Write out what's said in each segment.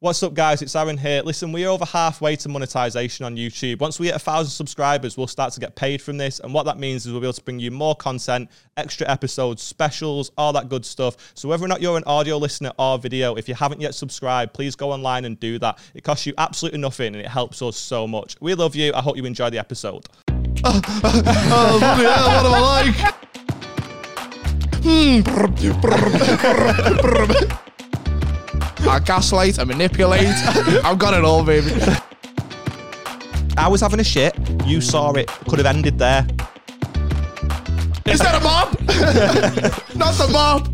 What's up, guys? It's Aaron here. Listen, we're over halfway to monetization on YouTube. Once we hit a thousand subscribers, we'll start to get paid from this. And what that means is we'll be able to bring you more content, extra episodes, specials, all that good stuff. So, whether or not you're an audio listener or video, if you haven't yet subscribed, please go online and do that. It costs you absolutely nothing and it helps us so much. We love you. I hope you enjoy the episode. Oh, bloody hell, what am I like? Hmm. I gaslight, I manipulate. I've got it all, baby. I was having a shit. You saw it. Could have ended there. Is that a mob? Not the mob.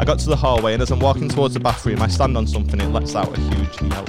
I got to the hallway, and as I'm walking towards the bathroom, I stand on something. And it lets out a huge yell.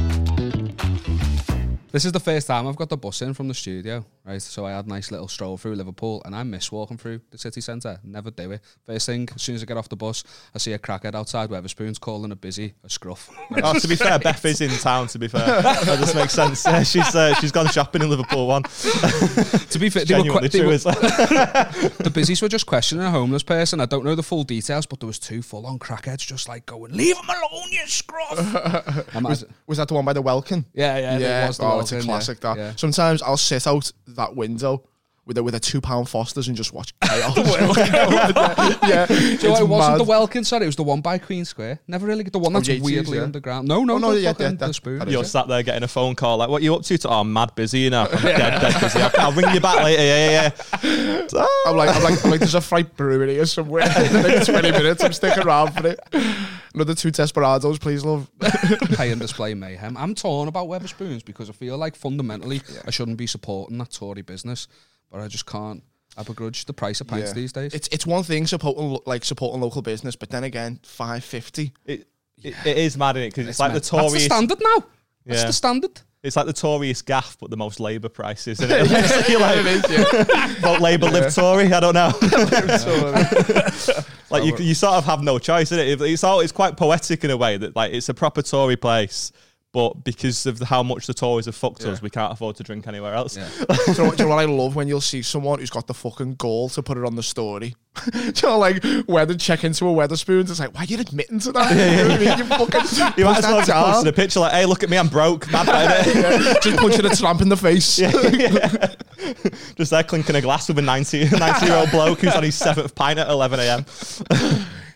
This is the first time I've got the bus in from the studio, right? So I had a nice little stroll through Liverpool and I miss walking through the city centre. Never do it. First thing, as soon as I get off the bus, I see a crackhead outside Wetherspoons calling a busy, a scruff. Oh, to be fair, Beth is in town. To be fair, that just makes sense. Uh, she's uh, she's gone shopping in Liverpool. One. to be fair, they were, Genuinely que- they true, were, is that? the busies were just questioning a homeless person. I don't know the full details, but there was two full-on crackheads just like going, "Leave him alone, you scruff." Was, was that the one by the Welkin? yeah, yeah, yeah. It was the oh, Oh, it's a classic. yeah, That yeah. sometimes I'll sit out that window with a with a two pound Fosters and just watch chaos. yeah, So it's it wasn't mad. the Welkin, sorry, it was the one by Queen Square. Never really get the one oh, that's JT's, weirdly yeah. underground. No, no, Oh, no, the yeah, fucking- yeah, the spoon. that is You're it. sat there getting a phone call like, "What are you up to?" To, "Oh, I'm mad busy, you know. I'm dead, dead busy. I'll, I'll ring you back later." Yeah, yeah, yeah. I'm like, I'm like, I'm like, there's a fright brewing here somewhere. In the next 20 minutes, I'm sticking around for it. Another two desperados, please, love. pay and display mayhem. I'm torn about Wetherspoons because I feel like fundamentally I shouldn't be supporting that Tory business, but I just can't. I begrudge the price of pints Yeah. these days. It's it's one thing supporting lo- like supporting local business, but then again, five fifty. It, it, it is mad, is Because it's, It's like the meant- That's the Tories. standard now. That's Yeah. the standard. It's like the Tories gaff, but the most Labour prices. Isn't it? You're like, vote Labour, live Tory. I don't know. like you, you sort of have no choice, isn't it? It's all it's quite poetic in a way that like it's a proper Tory place, but because of how much the Tories have fucked us, we can't afford to drink anywhere else. Yeah. do, you know, what- do you know what I love when you'll see someone who's got the fucking goal to put it on the story? do you know, like weather check into a Wetherspoons? It's like, why are you admitting to that? You know what I mean? You fucking You might as well that just post down. in a picture like, "Hey, look at me, I'm broke." Mad about. Yeah, just punching a tramp in the face. Just there clinking a glass with a 90, 90 year old bloke who's on his seventh pint at 11 a.m.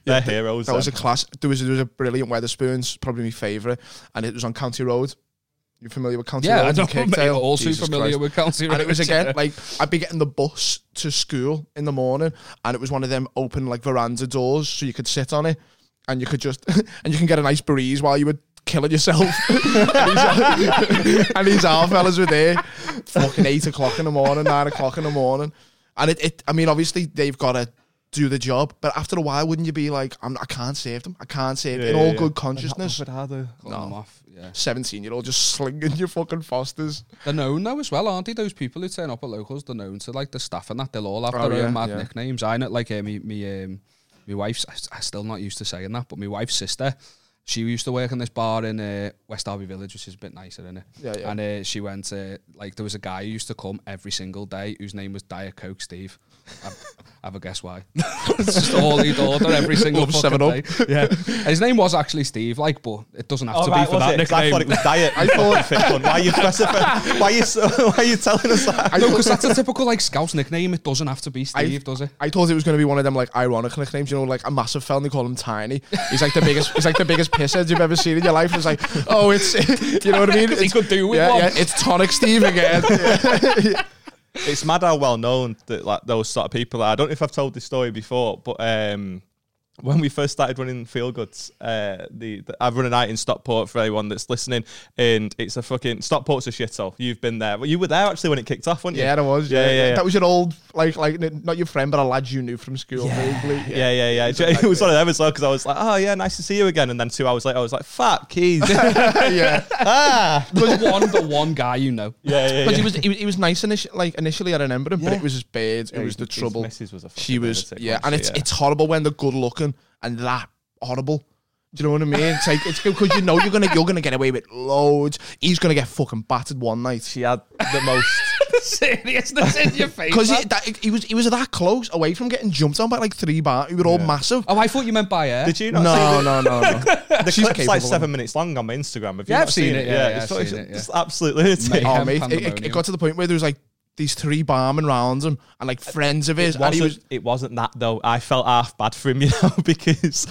They're heroes. That was a class. There was there was a brilliant Wetherspoons, probably my favourite, and it was on County Road. You're familiar with County Yeah, Road? I in don't know. All too Jesus familiar Christ. with County Road. And it was again like I'd be getting the bus to school in the morning, and it was one of them open like veranda doors, so you could sit on it, and you could just and you can get a nice breeze while you were killing yourself. and, these, our fellas were there, fucking eight o'clock in the morning, nine o'clock in the morning, and it, it I mean, obviously they've got to do the job, but after a while, wouldn't you be like, I'm, I can't save them, I can't save them, in Yeah, all yeah, good yeah. consciousness. Cutting them off. Yeah. 17 year old just slinging your fucking Fosters. They're known now as well, aren't they? Those people who turn up at locals, they're known to like the staff and that. They'll all have Oh, their yeah, own mad yeah. nicknames. I know, like, uh, me, me, um, my wife's, I- I'm still not used to saying that, but my wife's sister, she used to work in this bar in uh, West Derby Village, which is a bit nicer, isn't it? Yeah, yeah. And uh, she went, uh, like, there was a guy who used to come every single day whose name was Diet Coke Steve. Have, have a guess why? it's just all he'd order every single Love fucking 7-Up. day. Yeah, his name was actually Steve, like, but it doesn't have Oh, to right, be for was that it? 'Cause I nickname. thought it was diet. I thought fit one. Why are you specifying? Why are you so- why are you telling us that? I No, thought- because that's a typical like Scouse nickname. It doesn't have to be Steve, does it? I thought it was going to be one of them like ironic nicknames, you know, like a massive fella. and They call him Tiny. He's like the biggest. He's like the biggest pisshead you've ever seen in your life. It's like, oh, it's you know what I mean. 'Cause he It's, could do with yeah, one. yeah. It's Tonic Steve again. Yeah. It's mad how well known that like those sort of people are. I don't know if I've told this story before, but um, when we first started running Feel Goods, uh, the, the I've run a night in Stockport for anyone that's listening, and it's a fucking Stockport's a shithole. You've been there. Well, you were there actually when it kicked off, weren't you? Yeah, that was. Yeah, Yeah, yeah, yeah. That was your old, like, like not your friend, but a lad you knew from school. vaguely. Yeah, yeah, yeah. It was one of them as well because I was like, "Oh yeah, nice to see you again." And then two hours later, I was like, "Fuck, keys." yeah. ah, There's one, the one guy you know. yeah, yeah. But yeah. he was, he was, he was nice initially. Like initially, I remember him, but it was his beard. It Yeah, was the his trouble. missus was a She was, yeah, and it's Yeah. it's horrible when they're good looking and that horrible. Do you know what I mean? It's like it's because you know you're gonna you're gonna get away with loads. He's gonna get fucking battered one night. she had the most seriousness in your face. Because he, that- he was he was that close away from getting jumped on by like three bar. We were all massive. oh, I thought you meant by air. Did you not see No, no, no, no. the She's clip's capable like of seven minutes long on my Instagram. Have you Yeah, not I've seen it, yeah, yeah, it's, I've it's, seen it, yeah. it's absolute. Mate, Oh mate, it, it, it got to the point where there was like these three barmen round him and like uh, friends of his, It and he wasn't, was it wasn't that though. I felt half bad for him, you know, because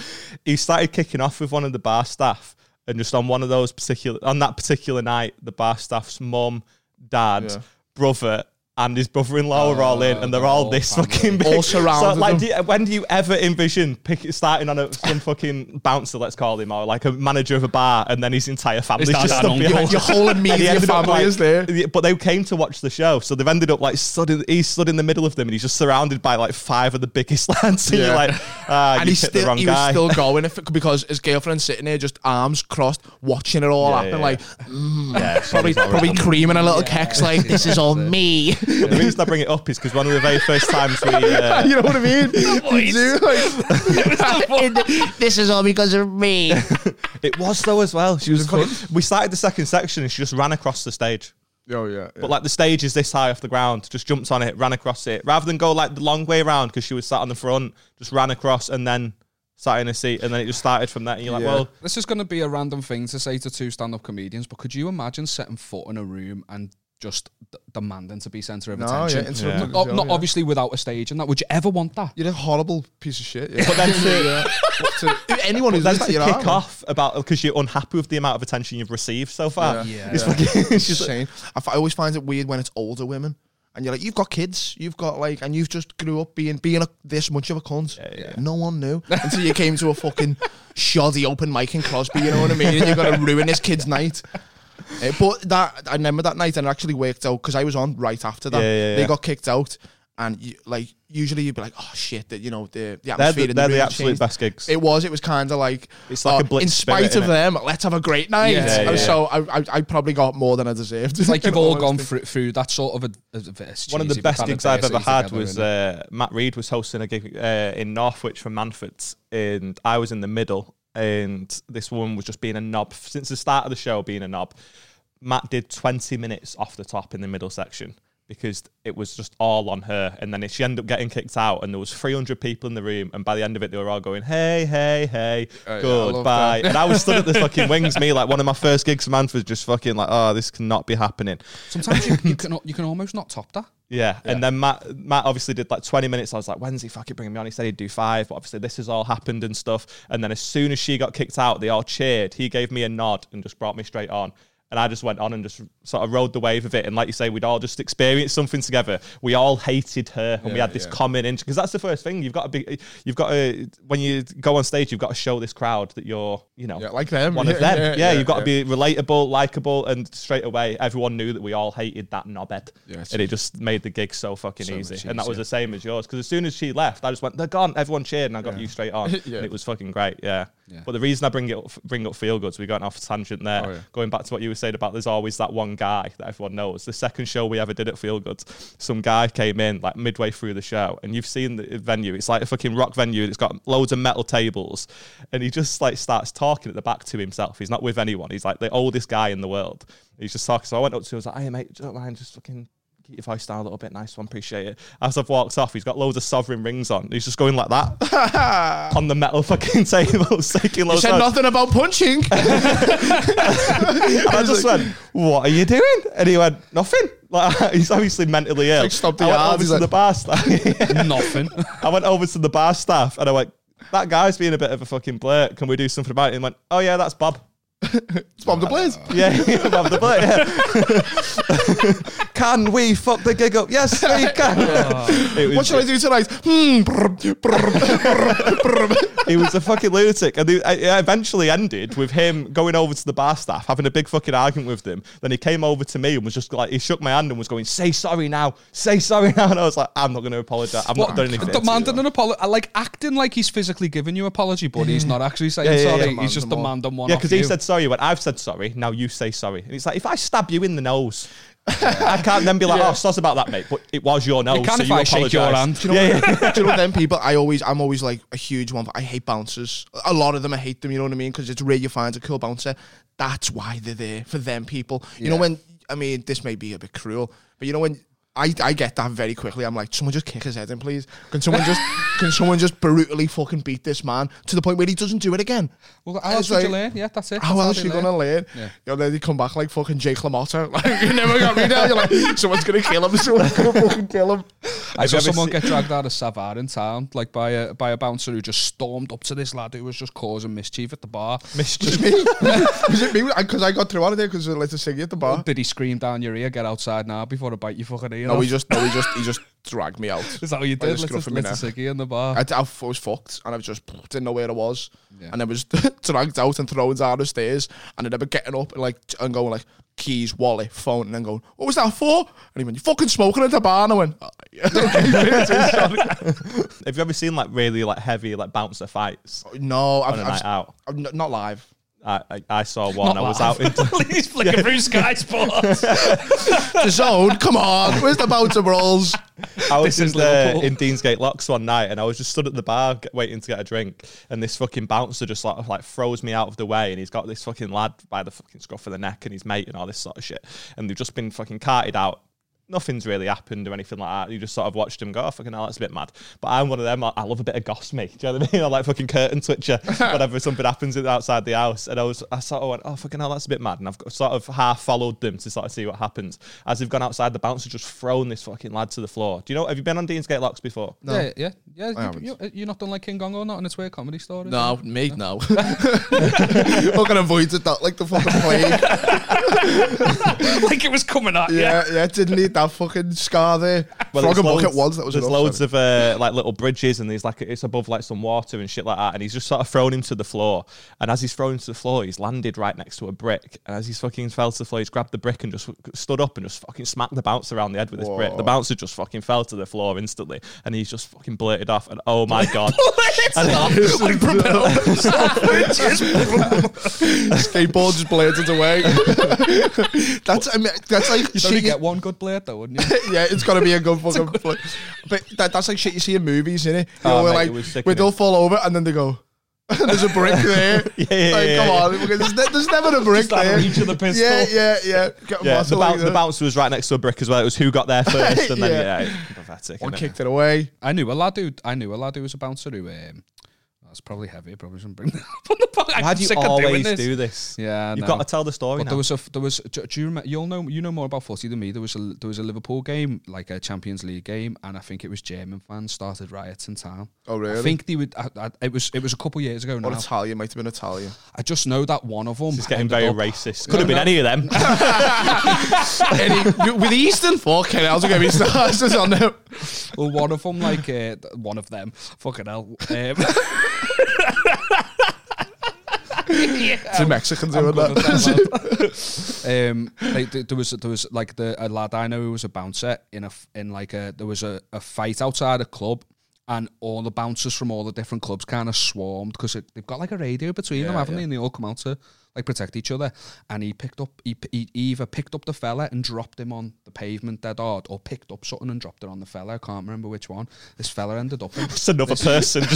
he started kicking off with one of the bar staff, and just on one of those particular on that particular night, the bar staff's mum, dad, Yeah. brother. And his brother-in-law are all in, and they're the all this family. fucking big. All surrounded So, like, do you, when do you ever envision pick, starting on a, some fucking bouncer, let's call him, or like a manager of a bar, and then his entire family's just uncle. behind your whole immediate up, family like- is there. But they came to watch the show, so they've ended up like stood in, he's stood in the middle of them, and he's just surrounded by like five of the biggest lads. And you're like, ah, and you he's still he was still going if, because his girlfriend's sitting there just arms crossed watching it all Yeah, happen yeah, like yeah, probably probably creaming a little keks like this is all me The reason I bring it up is because one of the very first times we. Uh, you know what I mean You do, like- this is all because of me it was though as well. She was. Funny. We started the second section and she just ran across the stage. oh yeah, But like the stage is this high off the ground, just jumped on it, ran across it, rather than go like the long way around because she was sat on the front, just ran across and then sat in a seat, and then it just started from there. And you're like, Yeah. well, This is going to be a random thing to say to two stand-up comedians, but could you imagine setting foot in a room and just d- demanding to be centre of no attention? yeah, instead of Yeah. looking Oh, not yeah. obviously without a stage and that. Would you ever want that? you're a horrible piece of shit yeah. but then to, yeah. to anyone who's then that to you're kick on, off about because you're unhappy with the amount of attention you've received so far. Yeah. It's Yeah. fucking- it's It's just- insane. I, f- I always find it weird when it's older women, and you're like, you've got kids, you've got like, and you've just grew up being being a, this much of a cunt. yeah. No one knew until you came to a fucking shoddy open mic in Crosby. You know what I mean? And you're gonna ruin this kid's night. Uh, but that I remember that night, and it actually worked out because I was on right after that. Yeah, yeah, They yeah. got kicked out, and you, like usually you'd be like, oh shit, that you know the, the they're atmosphere the, in they're the the absolute changed. best gigs. It was. It was kind of like It's like a oh, blitz In spite spirit, of innit? them, let's have a great night. Yeah, And yeah. so I, I, I probably got more than I deserved. It's like you've all all gone through, through that sort of a, a, a One of the cheesy, best but gigs I've ever had together, was innit? uh, Matt Reed was hosting a gig uh, in Northwich from Manfords, and I was in the middle, and this woman was just being a knob since the start of the show, being a knob. Matt did 20 minutes off the top in the middle section because it was just all on her, and then she ended up getting kicked out, and there was 300 people in the room, and by the end of it, they were all going, "Hey, hey, hey, Oh, yeah, I goodbye," that. and I was stood at the fucking wings. Me, like one of my first gigs for Manfords, just fucking like, "Oh, this cannot be happening." Sometimes you, you can you can almost not top that. Yeah. and then Matt Matt obviously did like 20 minutes. I was like, when's he fucking bringing me on? He said he'd do five, but obviously this has all happened and stuff. And then as soon as she got kicked out, they all cheered. He gave me a nod and just brought me straight on. And I just went on and just sort of rode the wave of it. And like you say, we'd all just experienced something together. We all hated her, and we had this yeah. common interest because that's the first thing you've got to be. You've got to when you go on stage, you've got to show this crowd that you're, you know, Yeah, like them. one of them. Yeah, yeah, yeah, you've got yeah. to be relatable, likable, and straight away, everyone knew that we all hated that knobhead. Yeah, and it just made the gig so fucking So easy. And that was the same as yours. Because as soon as she left, I just went, they're gone. Everyone cheered, and I got you straight on. Yeah. And it was fucking great. Yeah. Yeah. But the reason I bring it up, bring up feel goods, we got off tangent there. Oh, yeah. Going back to what you were saying about there's always that one guy that everyone knows. The second show we ever did at Feel Goods, some guy came in like midway through the show, and you've seen the venue. It's like a fucking rock venue. It's got loads of metal tables, and he just like starts talking at the back to himself. He's not with anyone. He's like the oldest guy in the world. He's just talking. So I went up to him. I was like, "Hey mate, don't mind, just fucking." Keep your voice down a little bit, nice one, appreciate it. As I've walked off, he's got loads of sovereign rings on. He's just going like that on the metal fucking table, shaking You loads. said of- nothing about punching. I just went, "What are you doing?" And he went, "Nothing." Like he's obviously mentally ill. like, stop the I went yard. over He's to like- the bar staff. Nothing. I went over to the bar staff and I went, "That guy's being a bit of a fucking blurt. Can we do something about it?" And he went, "Oh yeah, that's Bob." It's Bob the Blaze. Yeah, Bob the blurt. Yeah. can we fuck the gig up? Yes, we can. It was- What should I do tonight? Hmm. brr, brr, brr, brr. he was a fucking lunatic. And it eventually ended with him going over to the bar staff, having a big fucking argument with them. Then he came over to me and was just like, he shook my hand and was going, say sorry now, say sorry now. And I was like, I'm not going to apologize. I've not doing anything. demanding an apology, like acting like he's physically giving you apology, but he's not actually saying Yeah, yeah, sorry. yeah. he's just them all. demanding one. Yeah, off because he said sorry when I've said sorry. Now you say sorry. And it's like, if I stab you in the nose, I can't then be like, Yeah. oh, sorry about that, mate. But it was your nose. you can so if you I shake your apologise. hand. Do you know, Yeah, yeah. do you know them people? I always, I'm always like a huge one. I hate bouncers. A lot of them, I hate them. You know what I mean? Because it's rare you find a cool bouncer. That's why they're there for them people. You know when? I mean, this may be a bit cruel, but you know when I, I get that very quickly. I'm like, someone just kick his head in, please. Can someone just can someone just brutally fucking beat this man to the point where he doesn't do it again? Well, how else would you learn? Yeah, that's it. How That's else they you learn. gonna learn? Yeah. You know, then you come back like fucking Jake LaMotta. Like you never got me down. You're like, someone's gonna kill him. Someone's gonna fucking kill him. I saw you someone get dragged out of Savard in town, like by a by a bouncer who just stormed up to this lad who was just causing mischief at the bar. Was me? Was it me? Because I got through out of there because I like to sing at the bar. Did he scream down your ear, get outside now before I bite your fucking ear No, off? Oh, he just no, he just he just dragged me out. Is that what you did? scruff Let's of my let's ciggy in the bar. I, I was fucked and I just didn't know where I was. Yeah. And I was dragged out and thrown down the stairs. And I remember getting up and like and going like keys, wallet, phone, and then going, What was that for? And he went, You fucking smoking at the bar? And I went, "Oh, yeah. Have you ever seen like really like heavy like bouncer fights No, I've, on a I've, night out? I've not live. I, I, I saw one. Not I was out in He's flicking through Sky Sports. The zone, come on. Where's the bouncer brawls? I was This in, is the, Liverpool. in Deansgate Locks one night, and I was just stood at the bar g- waiting to get a drink, and this fucking bouncer just like like throws me out of the way, and he's got this fucking lad by the fucking scruff of the neck, and his mate, and all this sort of shit, and they've just been fucking carted out. Nothing's really happened or anything like that. You just sort of watched him go, oh, fucking hell, that's a bit mad. But I'm one of them, I, I love a bit of goss me. Do you know what I mean? I like fucking curtain twitcher whenever something happens outside the house. And I was, I sort of went, oh, fucking hell, that's a bit mad. And I've got, sort of half followed them to sort of see what happens. As they've gone outside, the bouncer just thrown this fucking lad to the floor. Do you know, have you been on Deansgate Locks before? Yeah, yeah, yeah. You, haven't. you, you're not done like King Kong or not, and it's where comedy story? No, me, no. Not gonna avoid it that like the fucking plague. like it was coming at Yeah, yeah, didn't need that fucking scar there. Frog there's and bucket loads- once, that was There's enough, loads of uh, like little bridges, and there's like it's above like some water and shit like that. And he's just sort of thrown him to the floor. And as he's thrown to the floor, he's landed right next to a brick. And as he's fucking fell to the floor, he's grabbed the brick and just stood up and just fucking smacked the bouncer around the head with his brick. The bouncer just fucking fell to the floor instantly, and he's just fucking blurted off. And oh my god. Skateboard just bladed away. that's I mean, that's like You'd only get one good blade though, wouldn't you? yeah, it's got to be a good fucking. flick. But that, that's like shit you see in movies, innit? You Oh, know, where mate, like it was where they'll fall over and then they go. there's a brick there. Yeah, yeah, like, yeah, come yeah. on, because there's, ne- there's never a brick out of there. reach of the pistol. Yeah, yeah, yeah. Get yeah, muscle the, like the that. bouncer was right next to a brick as well. It was who got there first, and then Yeah. yeah, it's pathetic. One innit? kicked it away. I knew a lad who I knew a lad who was a bouncer who um, that's probably heavy. I probably shouldn't bring that up on the podcast. Why I'm do you sick always this. do this? Yeah, I You've know. got to tell the story But now. there was a there was do, do you remember, you'll know you know more about footy than me. There was a there was a Liverpool game like a Champions League game, and I think it was German fans started riots in town. Oh, really? I think they would. I, I, it was it was a couple of years ago now. Or Italian, might have been Italian. I just know that one of them. It's getting very up- racist. Could have been any of them. Any, with the Eastern fucking hell's gonna be stars on them. Well, one of them, like uh, one of them, fucking hell. Um, It's a Mexican I'm doing that. that, um, like, there was there was like the a lad I know who was a bouncer in a in like a there was a, a fight outside a club. And all the bouncers from all the different clubs kind of swarmed because they've got like a radio between them, haven't yeah. they? And they all come out to like protect each other. And he picked up, he, he either picked up the fella and dropped him on the pavement dead hard, or picked up something and dropped it on the fella. I can't remember which one. This fella ended up It's another person.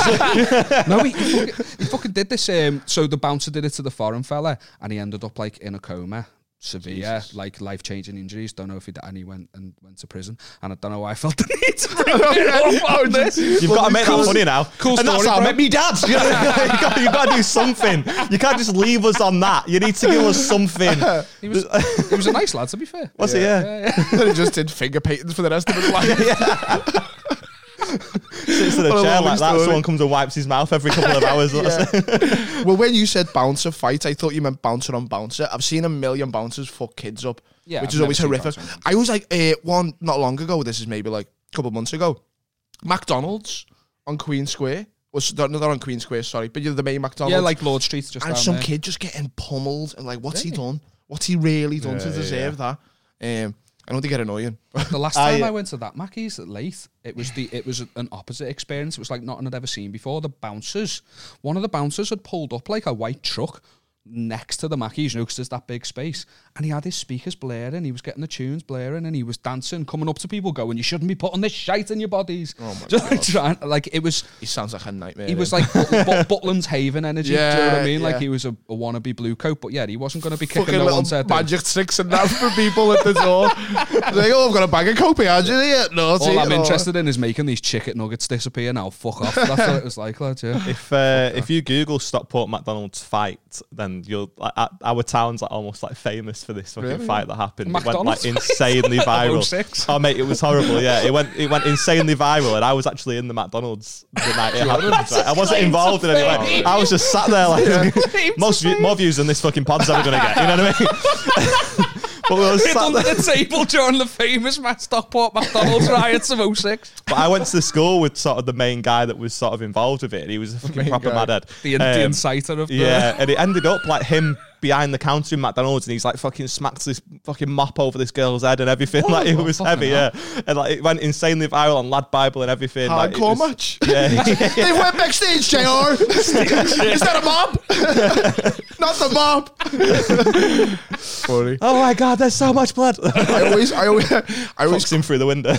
No, he, he, fucking, he fucking did this. Um, so the bouncer did it to the foreign fella, and he ended up like in a coma, severe, like life changing injuries. Don't know if he d- and he went and went to prison. And I don't know why I felt the need to bring it up on this. You've got to make that funny now. cool and that's story, how I met me dad. You got, you got to do something. You can't just leave us on that. You need to give us something. He was he was a nice lad, to be fair. What's he? Yeah. he just did finger paintings for the rest of his life. Sits in a chair like that. story. Someone comes and wipes his mouth every couple of hours. Yeah. well, when you said bouncer fight, I thought you meant bouncer on bouncer. I've seen a million bouncers fuck kids up, Yeah, which I've is always horrific. I was like, uh, one not long ago. This is maybe like a couple of months ago. McDonald's on Queen Square was not not on Queen Square, sorry, but you're the main McDonald's. Yeah, like Lord Street's just and some there. kid just getting pummeled and like, what's he done? What's he really done to Yeah, deserve that? Um, I know they get annoying. The last I- time uh, I, went to that Mackey's at Leith, it was the it was an opposite experience. It was like nothing I'd ever seen before. The bouncers, one of the bouncers had pulled up like a white truck, next to the Mackies, you know, 'cause there's that big space. And he had his speakers blaring, he was getting the tunes blaring, and he was dancing, coming up to people going, You shouldn't be putting this shite in your bodies. Oh my Just like trying, like it was, He sounds like a nightmare. he was like But- But- Butlin's Haven energy. do you know what I Yeah, mean? Like he was a, a wannabe blue coat, but yeah, he wasn't going to be kicking fucking no little one's head. in. magic tricks and that for people at the door. like, oh, I've got a bag of Copenhagen here. No, All I'm interested in is making these chicken nuggets disappear now. Fuck off. That's what it was like, lads. Yeah. If uh, if you Google Stockport McDonald's fight, then you'll like, our town's like almost like famous for this fucking Really? fight that happened. It went like insanely viral. Oh mate, it was horrible. Yeah, it went it went insanely viral, and I was actually in the McDonald's the night it happened. right? I wasn't involved in any way. I was just sat there like most view, more views than this fucking pod's ever gonna get. You know what I mean? but we were sat under there. the table during the famous Matt Stockport McDonald's riots of 06. But I went to school with sort of the main guy that was sort of involved with it. and He was a fucking Main proper guy. madhead. The, the Um, inciter of the. Yeah, and it ended up like him behind the counter in McDonald's, and he's like fucking smacks this fucking mop over this girl's head and everything. Oh, like it was fucking heavy, yeah. And like it went insanely viral on Lad Bible and everything. like, it Hardcore was- match. Yeah, they went backstage, JR. Is that a mob? Not the mob. Funny. oh my god, there's so much blood. I always, I always, I always. Fucks him through the window.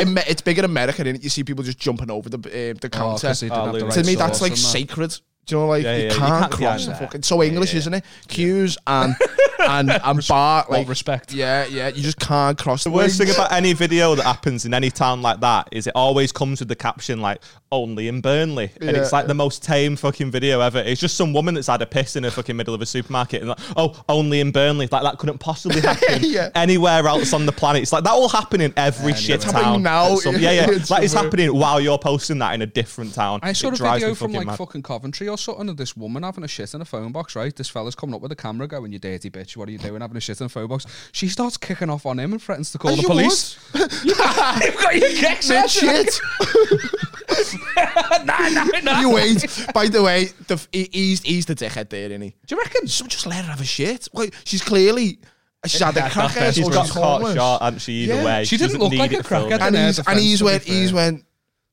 in- It's big in America, and you see people just jumping over the uh, the Oh, counter. 'cause he didn't Oh, the right to me, that's like and that. sacred. Do you know, like Yeah, you yeah, you can't can't be cross on the there. fucking. So English, isn't it? Cues and and and bar What like respect? Yeah, yeah. You just can't cross The worst thing about any video that happens in any town like that is it always comes with the caption like "only in Burnley," and Yeah. it's like the most tame fucking video ever. It's just some woman that's had a piss in a fucking middle of a supermarket and like, oh, only in Burnley. Like that couldn't possibly happen Yeah. anywhere else on the planet. It's like that will happen in every shit town. now. some- yeah, yeah. It's like it's happening while you're posting that in a different town. I saw It a video from like mad. fucking Coventry or something of this woman having a shit in a phone box, right? This fella's coming up with a camera going, You dirty bitch, what are you doing having a shit in a phone box? She starts kicking off on him and threatens to call As the you police. You've got your kicks Mid out. shit. nah, nah, nah. you wait. By the way, the, f- he's he's the dickhead there, isn't he? Do you reckon? So just let her have a shit. Like, she's clearly she's had a Yeah, crackhead. that's- She's or got caught homeless. short, hasn't she? Either Yeah. way, She didn't look like a to crackhead. And he's and he's went he's went.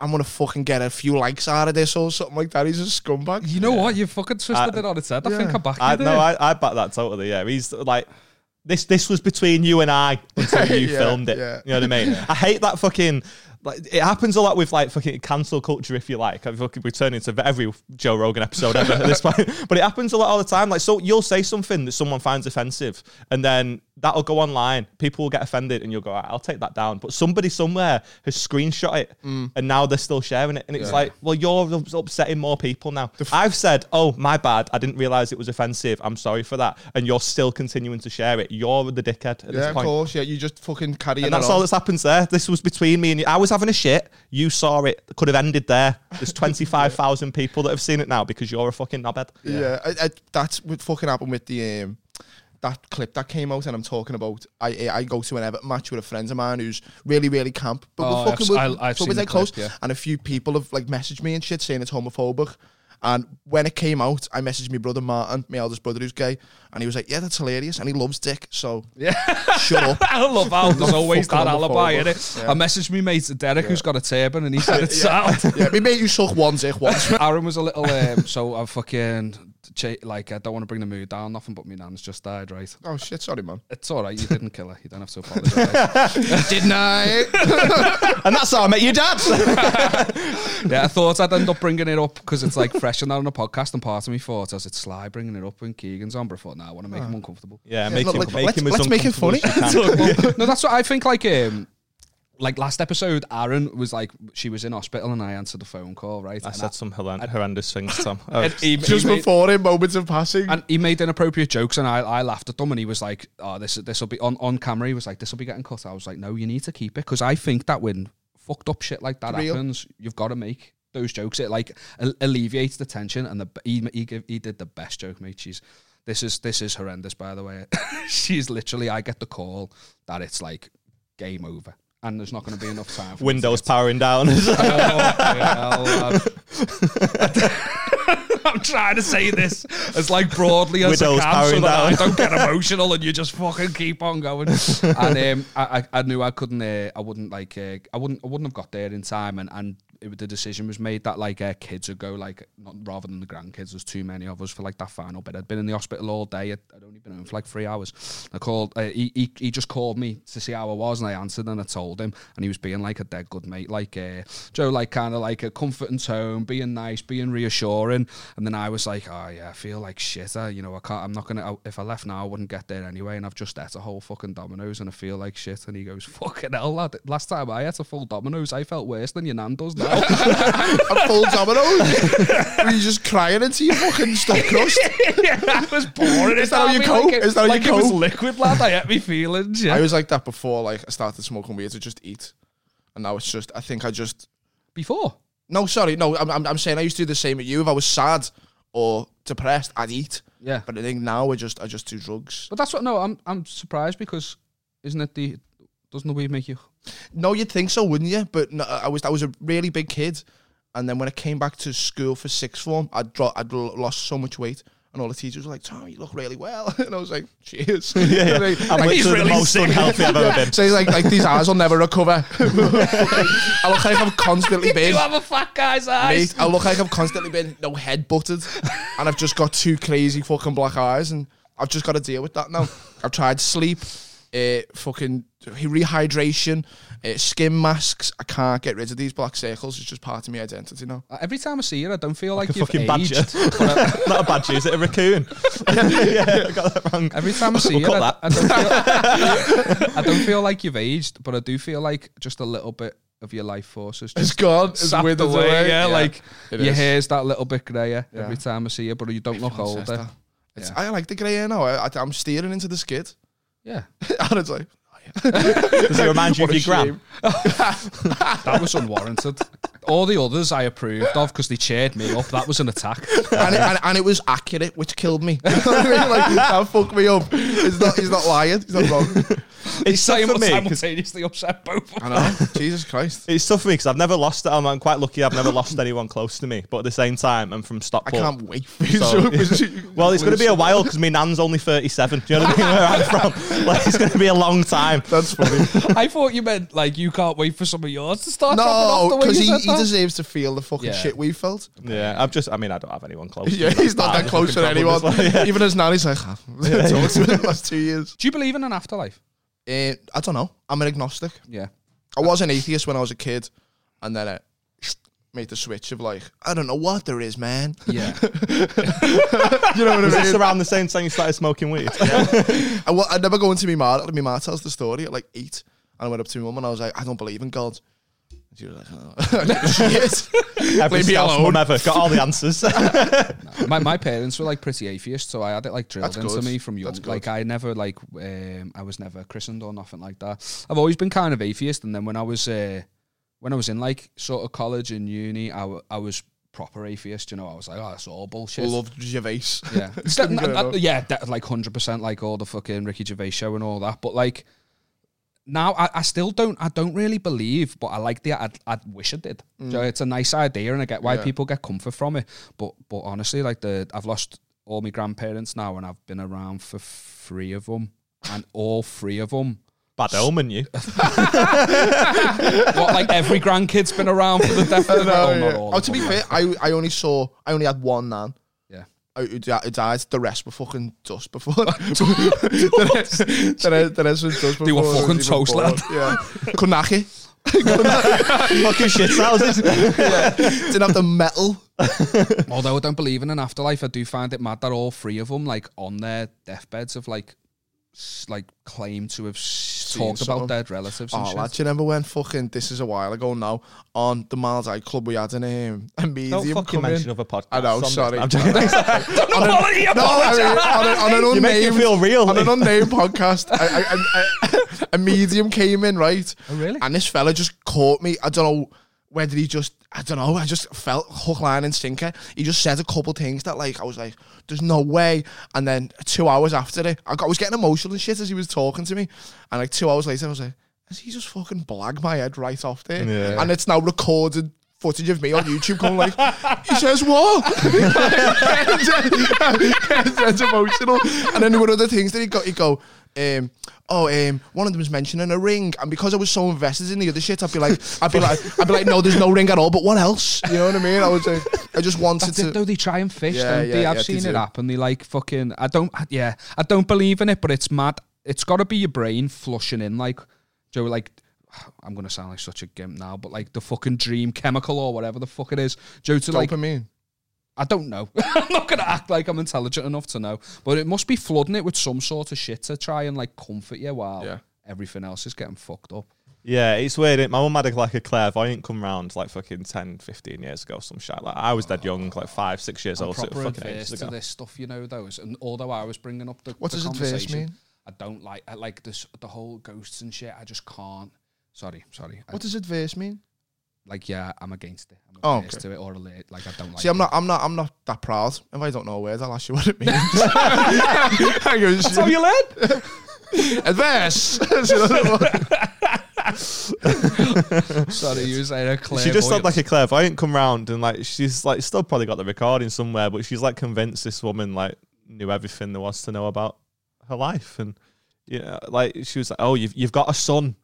I'm gonna fucking get a few likes out of this or something like that. He's a scumbag. You know what? You fucking twisted I- it on its head. I Yeah. think I back you I, there. no, I, I back that totally. Yeah, he's like, this. This was between you and I until you Yeah, filmed it. yeah. You know what I mean? I hate that fucking. Like it happens a lot with like fucking cancel culture, if you like. I fucking we turn into every Joe Rogan episode ever at this point, but it happens a lot all the time. Like, so you'll say something that someone finds offensive, and then that'll go online. People will get offended, and you'll go, "I'll take that down." But somebody somewhere has screenshot it, and now they're still sharing it, and it's like, well, you're upsetting more people now. I've said, "Oh, my bad. I didn't realize it was offensive. I'm sorry for that," and you're still continuing to share it. You're the dickhead at Yeah, this of course. Yeah, you just fucking carry And that's all that's happened there. This was between me and you. I was having a shit. You saw it. Could have ended there. There's 25,000 people that have seen it now because you're a fucking knobhead. Yeah, I, I, that's what fucking happened with the um, that clip that came out, and I'm talking about. I I go to an Everton match with a friend of mine who's really really camp, but Oh, we're I've fucking s- we're, I've but we're close, clip, yeah. and a few people have like messaged me and shit saying it's homophobic. And when it came out, I messaged my brother Martin, my eldest brother who's gay, and he was like, "Yeah, that's hilarious," and he loves dick. So Yeah. shut up. I love how there's always that alibi, homophobic. innit? Yeah. I messaged me mate Derek, who's got a turban, and he said it's sound. yeah, me mate, you suck one dick once. Aaron was a little, um, so I fucking, like, I don't want to bring the mood down, nothing but my nan's just died, right? oh shit, sorry man. It's all right, you didn't kill her, you don't have to apologise. Didn't I? And that's how I met your dad. yeah, I thought I'd end up bringing it up because it's like fresh and that on a podcast, and part of me thought, as it's sly bringing it up when Keegan's on, but I thought, nah, I want to make him uncomfortable. yeah, Yeah, make look, him, like, make let's- him let's make it uncomfortable as you can. no, that's what I think. Like, um, like last episode, Aaron was like, she was in hospital, and I answered the phone call, right? I And said some horrend- horrendous things, Tom. Oh, he- Just he made- before him, moments of passing. And he made inappropriate jokes, and I, I laughed at them. And he was like, "Oh, this this will be on on camera." He was like, "This will be getting cut." I was like, "No, you need to keep it because I think that when fucked up shit like that Real. happens, you've got to make those jokes. It like al- alleviates the tension." And the he he, give, he did the best joke, mate. She's this is this is horrendous, by the way. She's literally, I get the call that it's like game over. And there's not going to be enough time. For Windows powering down. Oh, hell. I'm trying to say this as like broadly as Widows I can so powering that I don't get emotional and you just fucking keep on going. and um, I, I, I knew I couldn't, uh, I wouldn't like, uh, I wouldn't, I wouldn't have got there in time. And, and it, the decision was made that like uh, kids would go like not rather than the grandkids. There's too many of us for like that final bit. I'd been in the hospital all day. I'd, I'd only been home for like three hours. I called. Uh, he, he he just called me to see how I was, and I answered, and I told him, and he was being like a dead good mate, like uh, Joe, like kind of like a comforting tone, being nice, being reassuring. And then I was like, oh yeah, I feel like shit. Uh, you know, I can't. I'm not gonna. If I left now, I wouldn't get there anyway. And I've just ate a whole fucking Domino's, and I feel like shit. And he goes, fucking hell, lad. Last time I ate a full Domino's, I felt worse than your nan does now. A full Domino's. Were you just crying into your fucking stuck crust? yeah, I was boring. Is that how you cope? Like Is that how like you it was liquid, lad. I had me feelings. Yeah. I was like that before, like I started smoking weed to just eat, and now it's just. I think I just. Before. No, sorry, no. I'm, I'm, I'm saying I used to do the same with you. If I was sad or depressed, I'd eat. Yeah. But I think now I just I just do drugs. But that's what. No, I'm I'm surprised because isn't it the doesn't the weed make you? No, you'd think so, wouldn't you? But no, I was I was a really big kid, and then when I came back to school for sixth form, I'd dro- I'd l- lost so much weight, and all the teachers were like, "Tom, you look really well," and I was like, "Cheers." Yeah, Like, I'm like, literally the most unhealthy I've ever been. So he's like, like these eyes will never recover. I look like I've constantly been. You have a fat guy's eyes. Mate, I look like I've constantly been no head butted, and I've just got two crazy fucking black eyes, and I've just got to deal with that now. I've tried sleep, uh, fucking rehydration, uh, skin masks. I can't get rid of these black circles. It's just part of my identity now. Uh, Every time I see you, I don't feel like, Like a you've fucking aged. badger. Not a badger, is it a raccoon? yeah, I got that wrong. Every time I see We'll you, I, that. I don't feel, I don't feel like you've aged, but I do feel like just a little bit of your life force has It's just gone. It's sapped withered away. away. Yeah, like it your is. hair's that little bit grayer Yeah. every time I see you, but you don't look Everyone says older. It's, Yeah. I like the grey hair now. I, I, I'm steering into the skid, Yeah, like. Does it remind you of What a your gran? shame. that was unwarranted. All the others I approved of because they cheered me up. That was an attack. and, it, and, and it was accurate, which killed me. You know what I mean? Like that fucked me up. He's not. He's not lying. He's not wrong. It's tough for me 'cause- simultaneously upset both of I know. Jesus Christ. It's tough for me because I've never lost it. I'm, I'm quite lucky. I've never lost anyone close to me. But at the same time, I'm from Stockport. I can't wait for you. So- Well, it's going to be a while because my nan's only 37. Do you know what I mean? Where I'm from, like it's going to be a long time. That's funny. I thought you meant like you can't wait for some of yours to start no, off the way because he, he deserves to feel the fucking Yeah. shit we felt. Yeah, I've just. I mean, I don't have anyone close. Yeah, he's not that close to anyone. problem as well, yeah. Even as Nanny's like, "Ah, talk to him the last two years. Do you believe in an afterlife? Uh, I don't know. I'm an agnostic. Yeah. I was an atheist when I was a kid, and then I made the switch of like, I don't know what there is, man. Yeah. you know what Was I this mean? around the same time you started smoking weed? I, wa- I'd never go into my ma. My ma tells the story at like eight, and I went up to my mum and I was like, I don't believe in God. And she was like, oh. Shit. Every Leave me Scouse alone. mum ever got all the answers. my, my parents were like pretty atheist, so I had it like drilled That's into good. me from young. That's good. Like I never like um, I was never christened or nothing like that. I've always been kind of atheist, and then when I was uh, when I was in like sort of college and uni, I, w- I was proper atheist. You know, I was like, oh, that's all bullshit. I loved Gervais. Yeah, That- enough. yeah, that, like hundred percent, like all the fucking Ricky Gervais show and all that. But like now, I, I still don't, I don't really believe, but I like the, I, I wish I did. So it's a nice idea, and I get why Mm. Yeah. people get comfort from it. But but honestly, like the, I've lost all my grandparents now, and I've been around for three of them, and all three of them. Bad omen, you. What like every grandkid's been around for the death of No, oh, not all oh, of to be them, fair, I I only saw I only had one nan. Yeah. Who di- who died. The rest were fucking dust before. the, rest, the, rest, the rest was dust before. They were I was fucking even toast, born. lad. Yeah. Kunaki. Fucking shit houses. Didn't have the mettle. Although I don't believe in an afterlife, I do find it mad that all three of them, like on their deathbeds, have like, s- like claimed to have s- talked about dead relatives and Oh, shit. lad, you remember when fucking, this is a while ago now, on the Miles Eye Club we had in um, a medium Don't fucking mention other podcasts. I know, sorry. I'm joking. on a, no, I mean, on, a, on an You make me unnamed, feel real. on an unnamed podcast, I, I, I, a medium came in, right? Oh, really? And this fella just caught me. I don't know whether he just, I don't know, I just felt hook, line, and sinker. He just said a couple things that, like, I was like, there's no way. And then two hours after it, I, got, I was getting emotional and shit as he was talking to me. And like two hours later, I was like, has he just fucking blagged my head right off there? Yeah. And it's now recorded footage of me on YouTube going like, he says what? It's emotional. And then one of the things that he got, he go, um, oh, um, one of them was mentioning a ring, and because I was so invested in the other shit, I'd be like, I'd be like, I'd be like, no, there's no ring at all. But what else? You know what I mean? I was, like, I just wanted That's to. it though. They try and fish. Yeah, don't yeah, they? I've yeah, seen do. it happen. They like fucking. I don't. Yeah, I don't believe in it, but it's mad. It's got to be your brain flushing in like Joe. Like I'm gonna sound like such a gimp now, but like the fucking dream chemical or whatever the fuck it is. Joe to like Dopamine. I don't know. I'm not gonna act like I'm intelligent enough to know, but it must be flooding it with some sort of shit to try and like comfort you while Yeah. everything else is getting fucked up. Yeah, it's weird. innit? My mum had a, like a clairvoyant come round like fucking 10, 15 years ago, some shit. Like I was dead oh. young, like five, six years I'm old, so it was proper fucking ages adverse to this stuff, you know. Those, and although I was bringing up the What the does adverse conversation, mean? I don't like. I like this the whole ghosts and shit. I just can't. Sorry, sorry. I, What does adverse mean? Like yeah, I'm against it. I'm Oh, okay. to it or relate. Like I don't like. See, I'm it. not, I'm not, I'm not that proud. If I don't know words, I'll ask you what it means. I go, how you learn. adverse. You know what? sorry, you saying a clear. She just had like a clairvoyant come round and like she's like still probably got the recording somewhere, but she's like convinced this woman like knew everything there was to know about her life, and you know, like she was like, "Oh, you've you've got a son."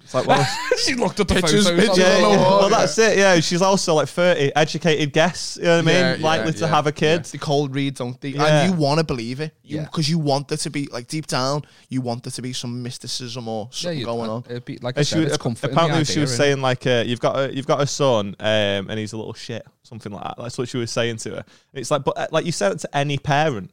It's like, well, she looked at the Pictures, photos. pictures on yeah, the the yeah. wall. well, that's it. Yeah, she's also like thirty, educated guess. You know what I mean? Yeah, yeah, Likely to yeah, have a kid. yeah. The cold read, don't they? Yeah. And you want to believe it, Yeah. because you, want there to be like deep down, you want there to be some mysticism or something you- going on. It'd be, like I And she said, was, it's apparently, the she was innit? saying like, uh, "You've got a, you've got a son, um, and he's a little shit, something like that." That's what she was saying to her. It's like, but uh, like you said it to any parent,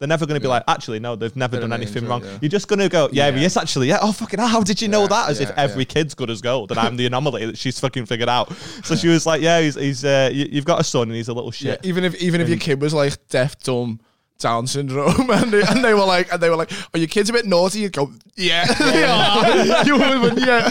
they're never going to be Yeah. like, "Actually, no, they've never done anything wrong." it, yeah. You're just going to go, "Yeah, Yeah. yes, actually, yeah." Oh fucking, hell, how did you know that? As if every yeah. kid's good as gold, and I'm the anomaly that she's fucking figured out. So she was like, "Yeah, he's, he's uh, you, you've got a son, and he's a little Yeah, shit." even if even if your kid was like deaf, dumb, Down syndrome, and they, and they were like, and they were like, "Are your kids a bit naughty?" You go, "Yeah, they are." you would, yeah.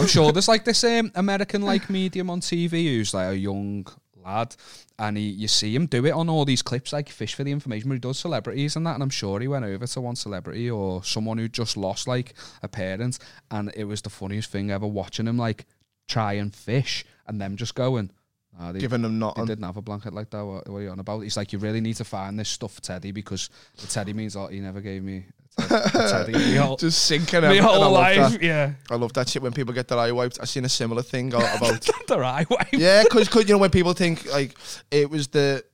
I'm sure there's like this um, American like medium on TV who's like a young lad, and he you see him do it on all these clips like fish for the information where he does celebrities and that. And I'm sure he went over to one celebrity or someone who just lost like a parent, and it was the funniest thing ever watching him like try and fish and them just going. "Ah, they, Giving them not. they didn't have a blanket like that. What, what are you on about? He's like, you really need to find this stuff Teddy because the Teddy means lot. He never gave me a Teddy. Me whole, Just sinking. I whole life, yeah. I love that shit when people get their eye wiped. I seen a similar thing about Their eye wipe. yeah, because you know when people think like it was the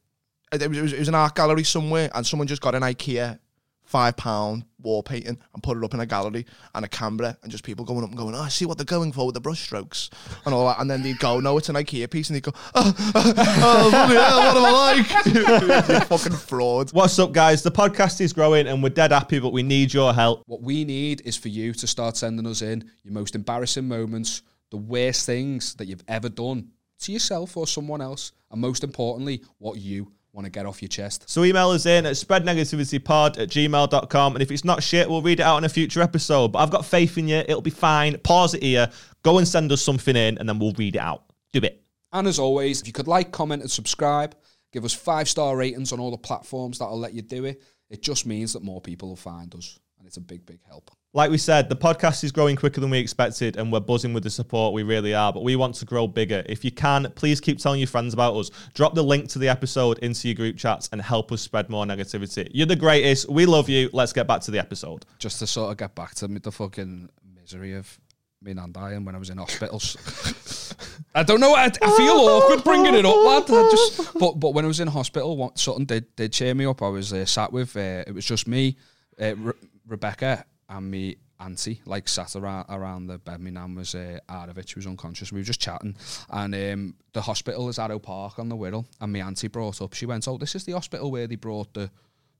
it was, it was it was an art gallery somewhere, and someone just got an IKEA five pound wall painting and put it up in a gallery and a camera, and just people going up and going, oh, I see what they're going for with the brush strokes and all that, and then they'd go, no, it's an IKEA piece, and they'd go, oh, oh, oh bloody hell, what am I like? fucking fraud. What's up, guys? The podcast is growing, and we're dead happy, but we need your help. What we need is for you to start sending us in your most embarrassing moments, the worst things that you've ever done to yourself or someone else, and most importantly, what you want to get off your chest. So email us in at spreadnegativitypod at gmail.com. And if it's not shit, we'll read it out in a future episode. But I've got faith in you. It'll be fine. Pause it here. Go and send us something in, and then we'll read it out. Do it. And as always, if you could like, comment, and subscribe, give us five star ratings on all the platforms that'll let you do it. It just means that more people will find us, and it's a big, big help. Like we said, the podcast is growing quicker than we expected, and we're buzzing with the support. We really are, but we want to grow bigger. If you can, please keep telling your friends about us. Drop the link to the episode into your group chats and help us spread more negativity. You're the greatest. We love you. Let's get back to the episode. Just to sort of get back to the fucking misery of me and dying when I was in hospitals. I don't know. I, I feel awkward bringing it up, lad. I just, but but when I was in hospital, what, something did did cheer me up. I was uh, sat with. Uh, it was just me, uh, Re- Rebecca, and me auntie. Like sat around around the bed. My nan was uh. She was unconscious. We were just chatting, and um, the hospital is Arrowe Park on the Wirral. And my auntie brought up. She went, "Oh, this is the hospital where they brought the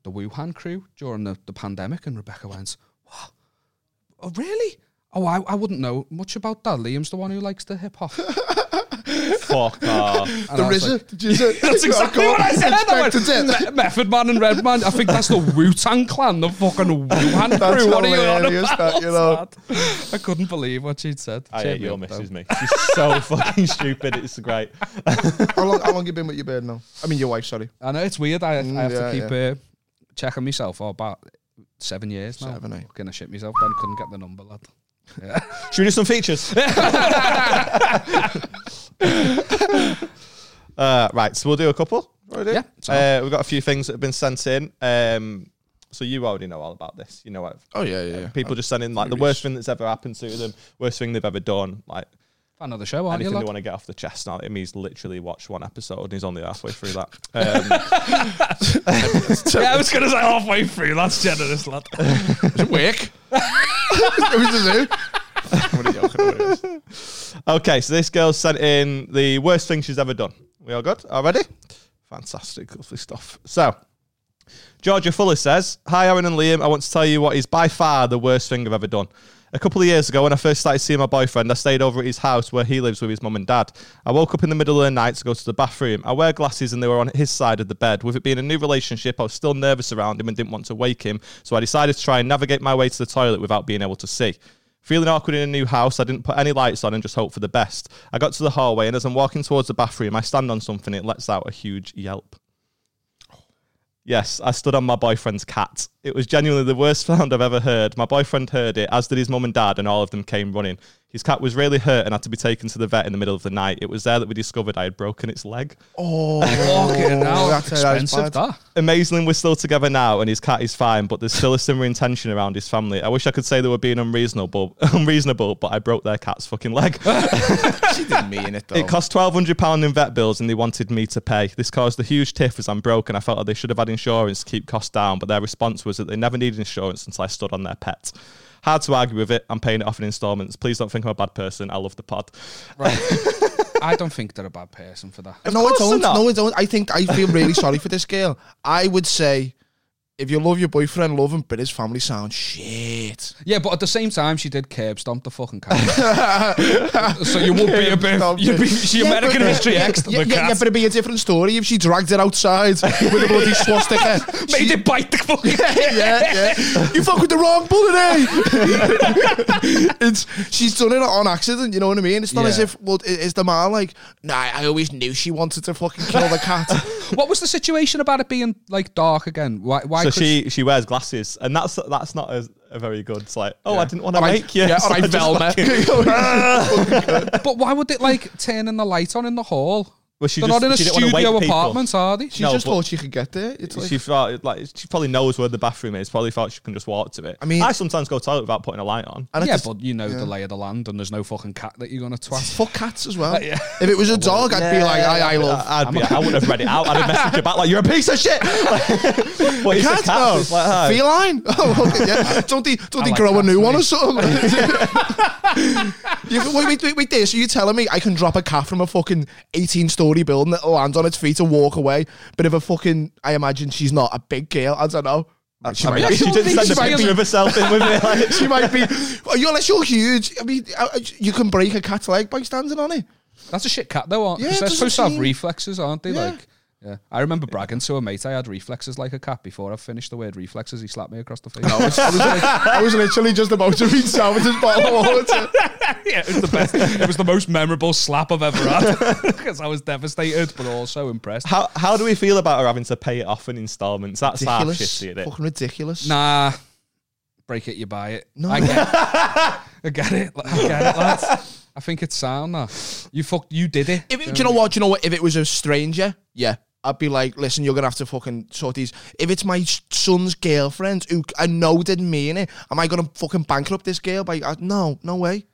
the Wuhan crew during the, the pandemic." And Rebecca went, "What? Oh, really?" Oh, I, I wouldn't know much about that. Liam's the one who likes the hip hop. Fuck off. And The I was RZA, like, did you say? That's exactly what I said. I went, Inspector Death. Me- Method Man and Redman. I think that's the Wu Tang Clan, the fucking Wuhan That's crew. What are you on hilarious, about? that, you know. lad? I couldn't believe what she'd said. I Cheered hate me your up, though. missus, me. She's so fucking stupid. It's great. How long, how long you been with your bird now? I mean, your wife, sorry. I know it's weird. I, I have Mm, yeah, to keep uh, checking myself for about seven years now. Seven, eh? Fucking I shit myself. Then couldn't get the number, lad. Yeah. Should we do some features? Uh, right, so we'll do a couple. Already? Yeah, Uh, we've got a few things that have been sent in. Um, so you already know all about this. You know what Oh yeah, yeah. yeah. people just send in like the worst thing that's ever happened to them, worst thing they've ever done, like Fan of the show, aren't you? anything they want to get off the chest. Now, him, he's literally watched one episode and he's only halfway through that. Um, yeah, I was gonna say halfway through. That's generous, lad. Wick. It was okay, so this girl sent in the worst thing she's ever done. We all good? All ready? Fantastic, lovely stuff. So, Georgia Fuller says, Hi, Aaron and Liam. I want to tell you what is by far the worst thing I've ever done. A couple of years ago, when I first started seeing my boyfriend, I stayed over at his house where he lives with his mum and dad. I woke up in the middle of the night to go to the bathroom. I wear glasses and they were on his side of the bed. With it being a new relationship, I was still nervous around him and didn't want to wake him, so I decided to try and navigate my way to the toilet without being able to see. Feeling awkward in a new house, I didn't put any lights on and just hope for the best. I got to the hallway, and as I'm walking towards the bathroom, I stand on something. It lets out a huge yelp. Yes, I stood on my boyfriend's cat. It was genuinely the worst sound I've ever heard. My boyfriend heard it, as did his mum and dad, and all of them came running. His cat was really hurt and had to be taken to the vet in the middle of the night. It was there that we discovered I had broken its leg. Oh, Fucking hell, that's- expensive bad. that. Amazingly, we're still together now, and his cat is fine, but there's still a simmering tension around his family. I wish I could say they were being unreasonable, unreasonable, but I broke their cat's fucking leg. She didn't mean it though. It cost twelve hundred pound in vet bills, and they wanted me to pay. This caused a huge tiff as I'm broke, and I felt like they should have had insurance to keep costs down. But their response was that they never needed insurance until I stood on their pet. Hard to argue with it. I'm paying it off in instalments. Please don't think I'm a bad person. I love the pod. Right. I don't think they're a bad person for that. no, I course they're don't. not. No, I don't. I think I feel really sorry for this girl. I would say, if you love your boyfriend, love him, but his family sounds shit. Yeah, but at the same time, she did curb stomp the fucking cat. so you would be a bit. You'd be, she Yeah, American but- History X Yeah, the yeah, yeah, but it'd be a different story if she dragged it outside with a bloody swastika. Made She- it bite the fucking. yeah, yeah. You fuck with the wrong bullet, eh? it's she's done it on accident. You know what I mean? It's not as if well, is the man like, nah, I always knew she wanted to fucking kill the cat. What was the situation about it being like dark again? Why? Why? So she she wears glasses, and that's that's not a, a very good. It's like, oh, I didn't want to make you. Yeah, so Velma. fucking- But why would it like turning the light on in the hall? Well, she They're just- not in a she didn't wanna wake studio people. apartment, are they? She No, just but- thought she could get there. It's like, she thought like she probably knows where the bathroom is. Probably thought she can just walk to it. I mean- I sometimes go to the toilet without putting a light on. and yeah, it's but you know the lay of the land, and there's no fucking cat that you're gonna twat. fuck cats as well. Yeah. If it was a dog, I'd be like, I, I love. I'd be, I wouldn't have read it out. I'd have messaged you back like, "You're a piece of shit." Like, what is a Cat, cat? though. It's like, "Hi." Feline. Oh, okay, yeah. Don't they, don't they like grow a cats, new one mate. or something? you, wait, wait, wait, wait there. So you're telling me I can drop a cat from a fucking 18 story building that lands on its feet and walk away? But if a fucking, I imagine she's not a big girl. I don't know. She I mean, might be. she didn't send a she might picture be- of herself in with me. Like, She might be. Well, you unless you're huge. I mean, uh, you can break a cat's leg by standing on it. That's a shit cat though, aren't Yeah, they? it They're doesn't supposed to have reflexes, aren't they? Yeah. Like, yeah. I remember bragging to a mate I had reflexes like a cat before I finished the word reflexes. He slapped me across the face. I was, I was, like- I was literally just about to reach down with his bottle of water. yeah, it was the best. it was the most memorable slap I've ever had because I was devastated, but also impressed. how how do we feel about her having to pay it off in instalments? That's half Ridiculous. isn't it? Fucking ridiculous. Nah, break it, you buy it. No. I get, I get it. I get it, lads. I think it's sound. That you fuck, you did it. If it, do you know what? Do you know what? If it was a stranger, yeah, I'd be like, listen, you're gonna have to fucking sort these. If it's my son's girlfriend who I know didn't mean it, am I gonna fucking bankrupt this girl? By uh, no, no way.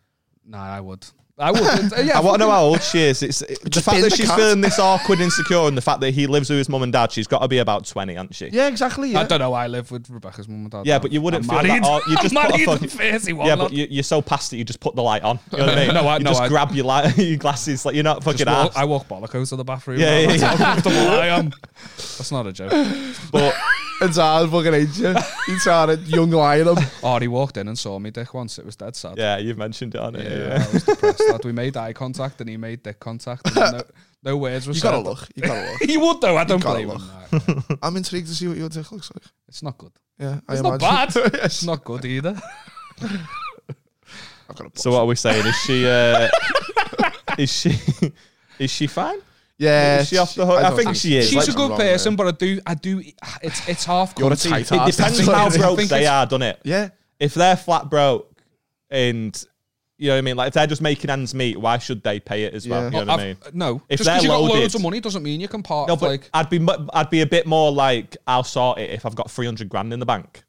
Nah, I would. I would. Uh, yeah, I want to know how old she is. It's it, the fact that the she's cat. feeling this awkward, and insecure, and the fact that he lives with his mum and dad. She's got to be about twenty, hasn't she? Yeah, exactly. Yeah. I don't know. Why I live with Rebecca's mum and dad. Yeah, now. but you wouldn't I'm feel married. that. You just I'm put a married fucking, and 31, yeah, but you, you're so past it. You just put the light on. You know what I mean? No, I- you no, just I- grab your light, your glasses. Like you're not fucking Just walk, ass. I walk bollockos to the bathroom. Yeah, man. yeah, That's yeah. how comfortable I am. That's not a joke. But It's hard fucking age you. He's trying to young lion him. Oh, he walked in and saw me dick once. It was dead sad. yeah, you've mentioned it on it. Yeah, Yeah. I was depressed. lad. We made eye contact and he made dick contact. And no, no words were You said. gotta look. You gotta look. he would though. I don't gotta blame look. him. no. I'm intrigued to see what your dick looks like. It's not good. Yeah, I It's not imagine. bad. It's not good either. I've got a So what are we saying? Is she? Uh, is she? Is she fine? Yeah, Is she off the hook? I don't think she is. She's like- a good person, there. but I do, I do. It's it's half. You're a cunty. tight It ass. depends That's how what broke they are, are, done it? Yeah, If they're flat broke and You know what I mean? Like if they're just making ends meet, why should they pay it as well? Yeah. You know what I mean? I've- no, If just they're because you got loads of money doesn't mean you can part. No, but like, I'd be I'd be a bit more like I'll sort it if I've got three hundred grand in the bank.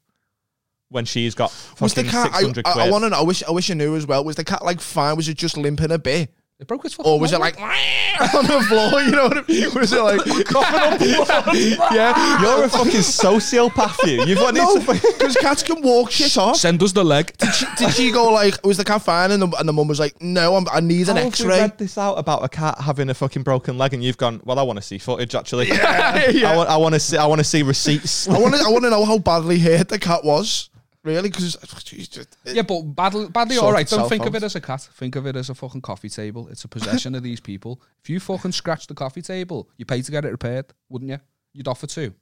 When she's got Was the fucking cat? six I, I. I want to know. I wish. I wish I knew as well. Was the cat like fine? Was it just limping a bit, it broke its fucking or was it like on the floor? You know what I mean? Was it like yeah? You're a fucking sociopath, you. You've got No, because cats can walk shit off. Send us the leg. Did she go like? Was the cat fine? And the, and the mum was like, "No, I'm, I need an How have we X-ray." read this out about a cat having a fucking broken leg, and you've gone. Well, I want to see footage. Actually, yeah. I want. I want to see. I want to see receipts. I want to. I want to know how badly hurt the cat was. Really? Because oh, Yeah, but badly, badly all right. Don't think of it as a cat. Think of it as a fucking coffee table. It's a possession of these people. If you fucking scratch the coffee table, you pay to get it repaired, wouldn't you? You'd offer to.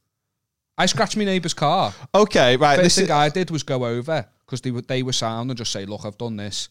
I scratched my neighbour's car. Okay, right. First This thing is, I did was go over because they were they were sound and just say, "Look, I've done this.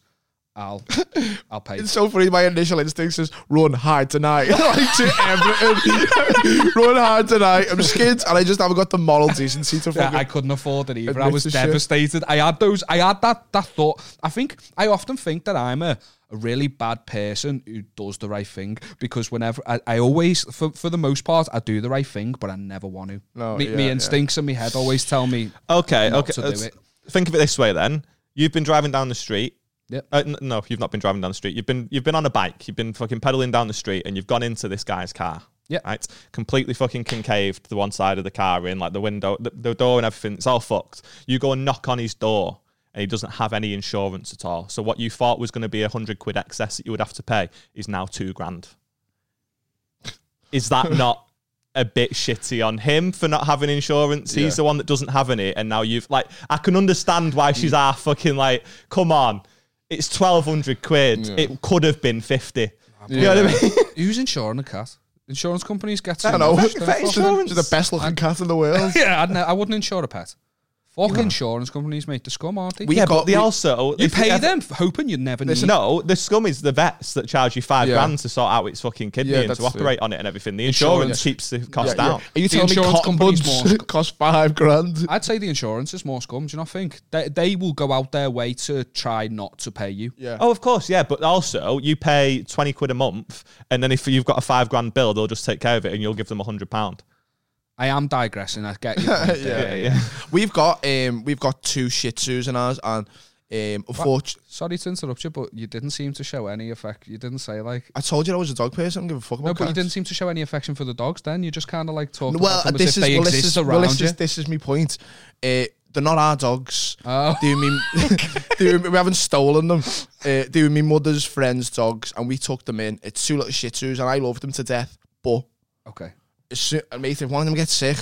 I'll I'll pay." it's so funny. My initial instincts is run hard tonight, like to everything. run hard tonight. I'm scared, and I just haven't got the moral decency to Yeah. I couldn't afford it either. I was to shit. devastated. I had those. I had that that thought. I think I often think that I'm a, a really bad person who does the right thing because whenever I, I always, for for the most part, I do the right thing, but I never want to. No, me, yeah, me yeah. instincts in my head always tell me. okay, not okay. to do it. Think of it this way, then. You've been driving down the street. Yep. Uh, n- no, you've not been driving down the street. You've been you've been on a bike. You've been fucking pedaling down the street, and you've gone into this guy's car. Yep. Right. Completely fucking concaved. The one side of the car in, like the window, the, the door, and everything. It's all fucked. You go and knock on his door, and he doesn't have any insurance at all. So what you thought was going to be a hundred quid excess that you would have to pay is now two grand. Is that not? A bit shitty on him for not having insurance. He's Yeah. the one that doesn't have any, and now you've like. I can understand why she's half fucking like. Come on, it's twelve hundred quid. It could have been fifty. You know what I mean? Who's insuring a cat? Insurance companies get. I too don't know. much, don't they? insurance. The best looking cat in the world. Yeah, I'd ne- I wouldn't insure a pet. Fuck insurance companies, mate. The scum, aren't they? We yeah, got- but they we- also you pay ever- them f- hoping you'd never need. No, the scum is the vets that charge you five Yeah. grand to sort out its fucking kidney Yeah, and to that's true. operate on it and everything. The Insurance. insurance keeps the cost Yeah, yeah. down. Are you The telling me insurance cotton company's buds more- cost five grand? I'd say the insurance is more scum. Do you not think they they will go out their way to try not to pay you? Yeah. Oh, of course, yeah. But also, you pay twenty quid a month, and then if you've got a five grand bill, they'll just take care of it, and you'll give them a hundred pound. I am digressing. I get you. point there. Yeah, yeah. We've got um we've got two Shih Tzus in ours, and um unfortunately, Sorry to interrupt you, but you didn't seem to show any affect. You didn't say like. I told you I was a dog person. I don't give a fuck about No, but you didn't seem to show any affection for the dogs. Then you just kind of like talked Well, about them as this if is they well, this is around well, this you. is this is my point. Uh, they're not our dogs. Oh. They were me, they were, we haven't stolen them. Uh, they were my mother's friends' dogs, and we took them in. It's two little Shih Tzus, and I love them to death. But okay. As soon, mate, if one of them gets sick,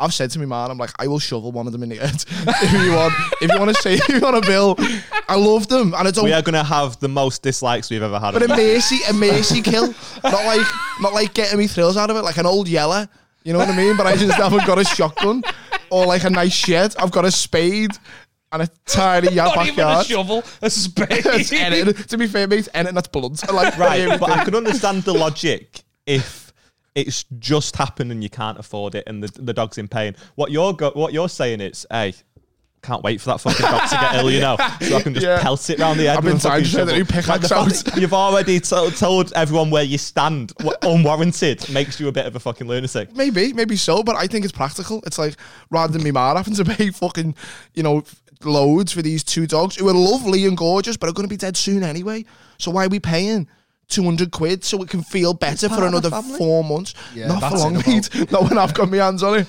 I've said to my man, I'm like, I will shovel one of them in the head if you want. If you want to say, if you want to bill, I love them, and I don't. We are going to have the most dislikes we've ever had. But a mercy, a mercy kill, not like not like getting me thrills out of it, like an old yeller. You know what I mean? But I just haven't got a shotgun or like a nice shed. I've got a spade and a tiny yeah, Not even a backyard. shovel, a spade. It's. To be fair, mate, it's anything that's blunt. I like right, but I can understand the logic if it's just happened and you can't afford it and the, the dog's in pain. What you're go- what you're saying is, hey, can't wait for that fucking dog to get ill, you know, so I can just Yeah. pelt it round the head. I've with been trying to say that shovel. you pick like. You've already to- told everyone where you stand, what, unwarranted, makes you a bit of a fucking lunatic. Maybe, maybe so, but I think it's practical. It's like rather than me man having to pay fucking, you know, loads for these two dogs who are lovely and gorgeous, but are going to be dead soon anyway. So why are we paying? 200 quid so it can feel better for part of the another four months. Yeah, Not for long, it mate. Not when I've got my hands on it.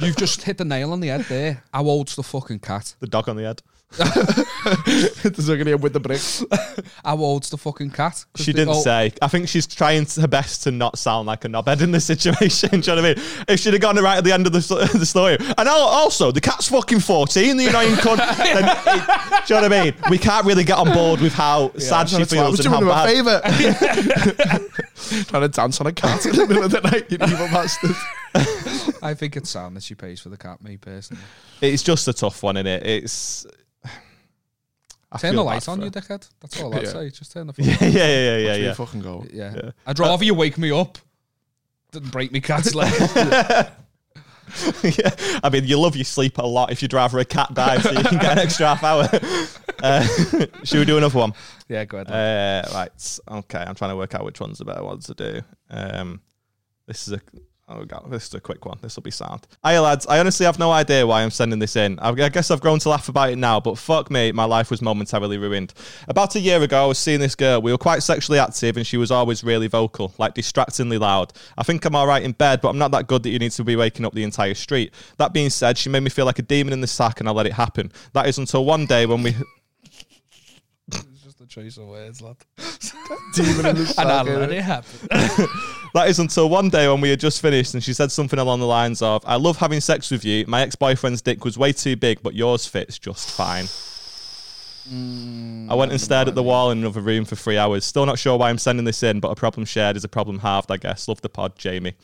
You've just hit the nail on the head there. How old's the fucking cat? The dog on the head. There's looking at him with the bricks. How old's the fucking cat? She didn't say. I think she's trying her best to not sound like a knobhead in this situation. Do you know what I mean? If she'd have gone right at the end of the, the story, and al- also the cat's fucking fourteen, the annoying cunt. then it- do you know what I mean? We can't really get on board with how sad she Trying to- feels and how him a bad. favour. Trying to dance on a cat in the middle of the night, you evil bastard. I think it's sound that she pays for the cat, me personally. It's just a tough one, isn't it? It's. I Turn the bad light on, you dickhead. That's all I'd Yeah. say. Just turn the Yeah, fucking yeah, yeah, yeah, yeah. Watch yeah. fucking go. yeah. Yeah. I'd rather you wake me up than break me cat's leg. yeah, I mean, you love your sleep a lot if you'd rather a cat die so you can get an extra half hour. Uh, should we do another one? Yeah, go ahead. Uh, right. Okay. I'm trying to work out which one's the better one to do. Um, this is a. Oh god, this is a quick one. This will be sound. Hiya lads, I honestly have no idea why I'm sending this in. I I guess I've grown to laugh about it now, but fuck me, my life was momentarily ruined. About a year ago, I was seeing this girl. We were quite sexually active, and she was always really vocal, like distractingly loud. I think I'm all right in bed, but I'm not that good that you need to be waking up the entire street. That being said, she made me feel like a demon in the sack, and I let it happen. That is until one day when we. It's just a choice of words, lad. Demon in the And I let it happen. That is until one day when we had just finished and she said something along the lines of, I love having sex with you. My ex boyfriend's dick was way too big, but yours fits just fine. I went and stared at the wall in another room for three hours. Still not sure why I'm sending this in, but a problem shared is a problem halved, I guess. Love the pod, Jamie.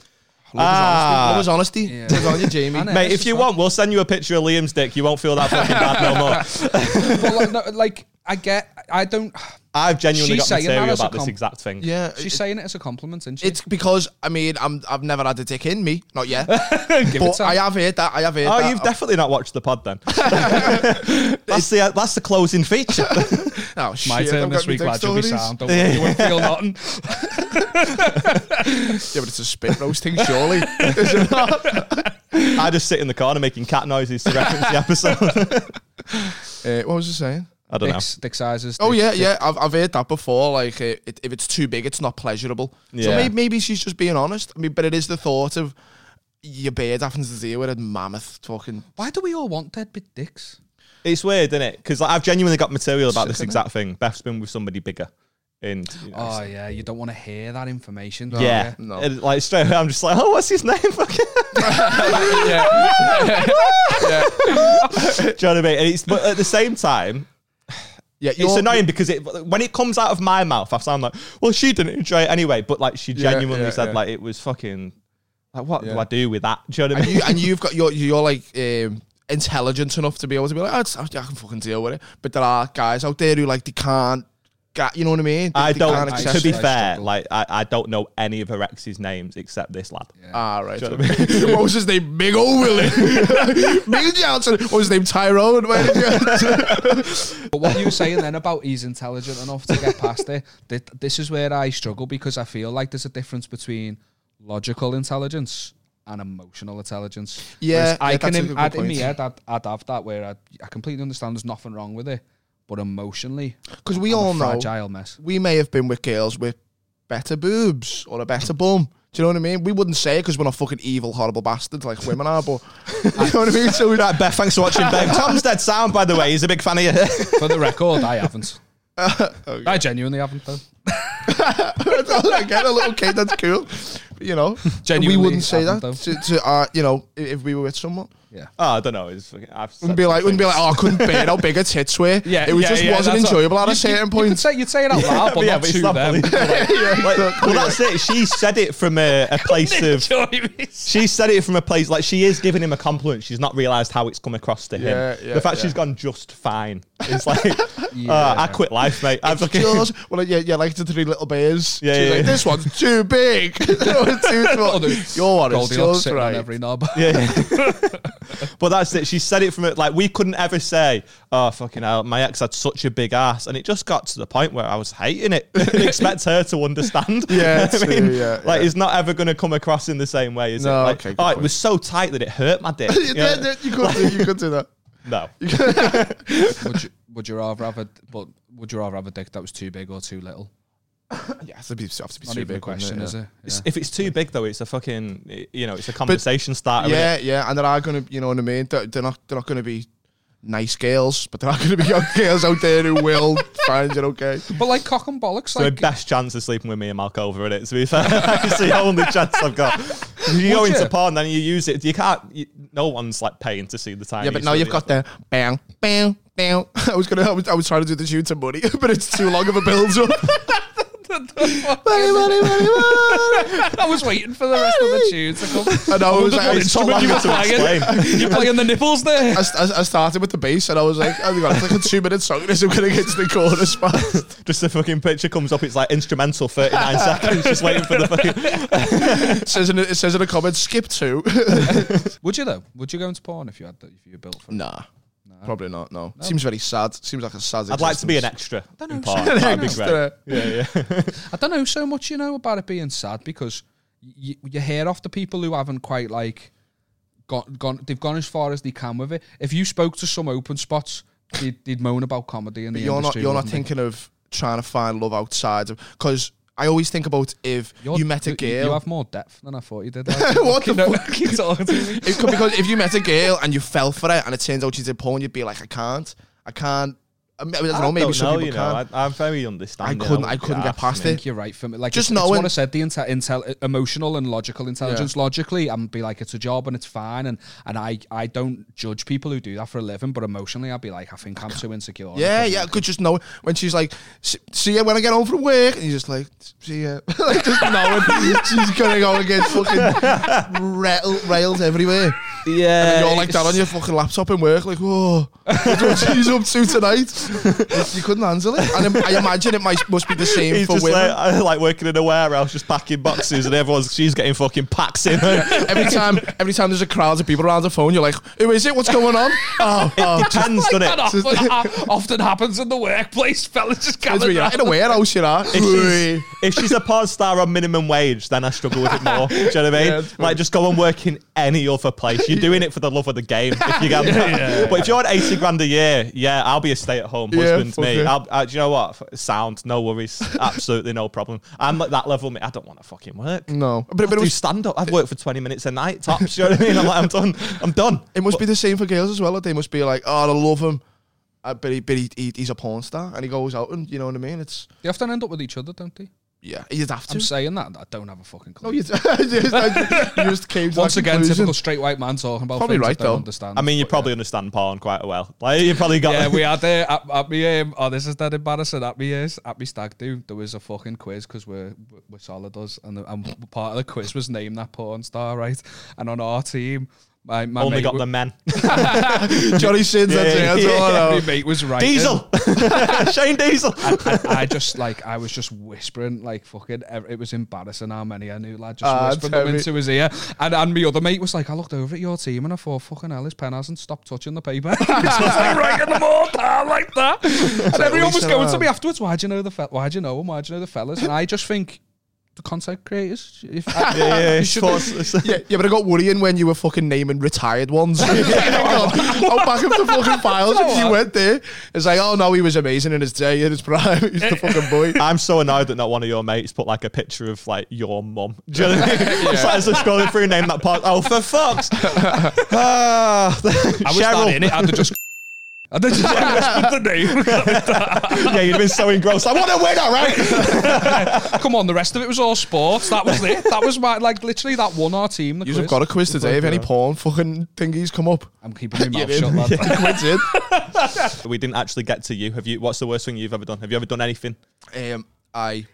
Love his honesty. Ah. Love his honesty. Good on you, Jamie. Know. Mate, if you not- want, we'll send you a picture of Liam's dick. You won't feel that fucking bad no more. but like, no, like, I get, I don't. I've genuinely She's got saying that material as a about this com- exact thing. Yeah, She's it- saying it as a compliment, isn't she? it's because I mean I'm I've never had a dick in me, not yet. Give it but time. I have heard that. I have heard Oh, that. you've definitely not watched the pod then. that's the that's the closing feature. Oh, My shit, turn I've this got me week, dick lad. You'll be stories. sound. Don't worry, you won't feel nothing. Yeah, but it's a spit roasting, surely. Is it not? I just sit in the corner making cat noises to reference the episode. Uh, what was I saying? I don't know. Dick, dick sizes. Oh dick- yeah, dick- yeah. I've, I've heard that before. Like, uh, it, if it's too big, it's not pleasurable. So maybe, maybe she's just being honest. I mean, but it is the thought of your beard having to deal with a mammoth fucking. Why do we all want dead big dicks? It's weird, isn't it? Because like, I've genuinely got material about this Sick, innit? exact thing. Beth's been with somebody bigger. And you know, Oh yeah, you don't want to hear that information. do yeah, no. And, like straight away, I'm just like, oh, what's his name? Fucking- Do you know what I mean? And it's, but at the same time, Yeah, it's annoying because it when it comes out of my mouth, I sound like, well, she didn't enjoy it anyway. But like, she Yeah, genuinely yeah, said yeah. like it was fucking. Like, what do Yeah. I do with that? Do you know what I and, mean? you, and you've got you're you're like um, intelligent enough to be able to be like, oh, it's, I can fucking deal with it. But there are guys out there who like they can't get, you know what I mean? They, I they don't. can't I- To be fair, struggle. like I, I don't know any of her ex's names except this lad. Ah, right. Do you know what I okay. what was his name? Big old Willie. Big Johnson. What was his name? Tyrone. Where But what you were saying then about he's intelligent enough to get past it, this is where I struggle because I feel like there's a difference between logical intelligence and emotional intelligence. Yeah, Whereas I yeah, can, that's a im- good I'd, in my head, I'd, I'd have that where I, I completely understand there's nothing wrong with it, but emotionally, Because we I'm all know fragile mess. we may have been with girls with better boobs or a better bum. Do you know what I mean? We wouldn't say it because we're not fucking evil, horrible bastards like women are, but you know what I mean? So we're Right, Beth, thanks for watching, babe. Tom's dead sound, by the way. He's a big fan of you. For the record, I haven't. Oh, I genuinely haven't though. Again, a little kid, that's cool. But, you know, Genuinely we wouldn't say that though. to, to uh, you know, if we were with someone. Yeah. oh, I don't know. It's fucking, I've Wouldn't be like, wouldn't be like, oh, I couldn't bear how big her tits were. Yeah, it was yeah, just yeah, wasn't that's what- enjoyable at a certain you, You point. could say you'd say it out loud, but yeah, not but it's to not them. Like, well, that's it. She said it from a, a place of. She said it from a place like she is giving him a compliment. She's not realised how it's come across to him. Yeah, yeah, the fact yeah. she's gone just fine. It's like, uh, I quit life, mate. I've fucking, yours. Well, yeah, yeah, like the three little bears. Yeah, She's yeah, like, yeah. this one's too big. No, it's too small. Your one is Goldilocks just sitting on right. every knob. yeah, yeah. But that's it. She said it from it. Like we couldn't ever say, "Oh fucking hell, my ex had such a big ass," and it just got to the point where I was hating it. and expect her to understand. Yeah, I mean, true, yeah, like yeah. it's not ever going to come across in the same way, is No, it? Like, okay, good oh, it was so tight that it hurt my dick. Yeah, Yeah. yeah, you could do, you could do that. No. would you would you rather have a but would you rather have a dick that was too big or too little? Yeah, it's to be, have to be Not too even a big, question, wouldn't it? it? Yeah. If it's too big though, it's a fucking you know, it's a conversation starter. Yeah, yeah, and there are gonna, you know what I mean. They're, they're not, they're not gonna be nice girls, but there are gonna be young girls out there who will find it okay. But like cock and bollocks, So the like best chance of sleeping with Mia Malkova in it. To be fair, it's the only chance I've got. If you go into you? porn, then you use it. You can't. You, no one's like paying to see the time. Yeah, but now you've got the bang, bang, bang. I was gonna, I was, I was trying to do the shoot to money, but it's too long of a build up. Money, money, money, money. I was waiting for the rest of the tune to come. I know. It was What like, instrument you were playing? You're playing the nipples there. I, I, I started with the bass and I was like, oh my god, it's like a two minute song. This I'm gonna get to the chorus fast. Just the fucking picture comes up. It's like instrumental, 39 seconds, just waiting for the fucking. It says in it says in the comments, skip two. Would you though? Would you go into porn if you had the, if you were built for? it? Nah, probably not. No. seems very sad. Seems like a sad. I'd like to be an existence. extra. know, in part. an That'd be extra. great. Yeah, yeah. I don't know so much, you know, about it being sad because you, you hear off the people who haven't quite like got gone, they've gone as far as they can with it. If you spoke to some open spots, they'd, they'd moan about comedy in the you're not. You're not wouldn't they? thinking of trying to find love outside of because. I always think about if You're- you met a girl. You have more depth than I thought you did. Like, What the fuck? keep talking to me. It could- because if you met a girl and you fell for it and it turns out she's a porn, you'd be like, I can't, I can't. I, mean, I don't know. Maybe don't some know, people you can. know. I, I'm very understanding. I couldn't. won't I couldn't get asked, past mate. I it. think you're right for me. Like Just it's, it's knowing- what I said, the intel, intel, emotional and logical intelligence. Logically, I'm be like, it's a job and it's fine, and and I I don't judge people who do that for a living, but emotionally, I'd be like, I think I'm too insecure. Yeah, yeah. Could just know when she's like, "See you when I get home from work," and you're just like, "See ya," like just knowing she's gonna go and get fucking rail, rails everywhere. Yeah. And you're like that on your fucking laptop in work, like, "Whoa, what's what she's up to tonight?" you couldn't handle it, and I imagine it might must be the same He's for women. like, like working in a warehouse, just packing boxes, and everyone's she's getting fucking packs in. every time, every time there's a crowd of people around the phone, you're like, "Who is it? What's going on?" Oh, oh. Depends, doesn't it? often, ha- often happens in the workplace, fellas. Just gathered you're in a warehouse, you're. If she's, if she's a porn star on minimum wage, then I struggle with it more. Do you know what I mean? Yeah, like, just go and work in any other place. You're doing it for the love of the game. If you get that. But if you're on 80 grand a year, yeah, I'll be a stay at home husband. fuck me. I'll, uh, do you know what? Sound, no worries. Absolutely no problem. I'm at that level, mate. I don't want to fucking work. No, but, But but it do was stand up. I've worked for 20 minutes a night, tops. You know what I mean? I'm like, I'm done. I'm done. It must be the same for girls as well. They must be like, oh, I love him, uh, but, he, but he, he, he's a porn star and he goes out and you know what I mean. It's They often end up with each other, don't they? Yeah, you'd have to. I'm saying that. I don't have a fucking clue. no, you just, you just came to Once that again, conclusion. typical straight white man talking about Probably things right, I don't though. understand. I mean, you But, probably understand porn quite well. Like, you probably got. yeah, we had there at, at me. Um, oh, this is dead embarrassing. At me is at me stag do. There was a fucking quiz because we're we're solid us, and, the, and part of the quiz was name that porn star, right? And on our team, my, my only mate, got wa- the men. Johnny Sins. that's Yeah, it. That's all I know. my mate was right. Diesel, Shane Diesel. And I just like I was just whispering like fucking. It was embarrassing how many I knew, lad. Just Ah, whispering them into his ear. And and my other mate was like, I looked over at your team and I thought, fucking hell, his pen hasn't stopped touching the paper. He's just like writing them all down like that. And everyone was least going to me afterwards. Why do you know the fe- Why do you know him? Why do you know the fellas? And I just think the content creators. If yeah, yeah, you should- Yeah, yeah, but I got worrying when you were fucking naming retired ones. oh, back up the fucking files. If you went there, it's like, oh no, he was amazing in his day, in his prime. He's the fucking boy. I'm so annoyed that not one of your mates put like a picture of like your mum. Do you know what I mean? It's like as they're scrolling through, name that part. Oh, for fuck's. Ah, I was Cheryl. in it. I'd have just. I'd have just whispered the name. yeah, you've been so engrossed. I want to win, all right? Come on, the rest of it was all sports. That was it. That was my like literally that won our team. The You've got a quiz today. If any porn fucking thingies come up, I'm keeping my mouth shut, in. lad. Yeah, quiz in. we didn't actually get to you. Have you? What's the worst thing you've ever done? Have you ever done anything? um, I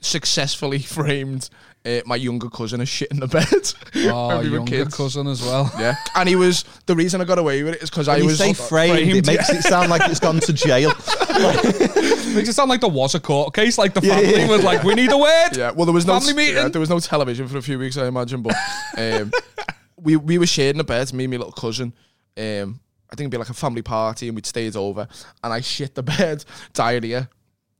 successfully framed uh, my younger cousin as shit in the bed. Oh, when we were younger kids. cousin as well. Yeah, and he was the reason I got away with it is because I When you was say framed, framed, it makes it sound like it's gone to jail. Makes it sound like there was a court case. Like the Yeah, family yeah. was like, "We need a word." Yeah, well, there was no Family meeting? yeah, there was no television for a few weeks, I imagine. But um, we we were sharing a bed, me and my little cousin. Um, I think it'd be like a family party, and we'd stayed over, and I shit the bed, diarrhea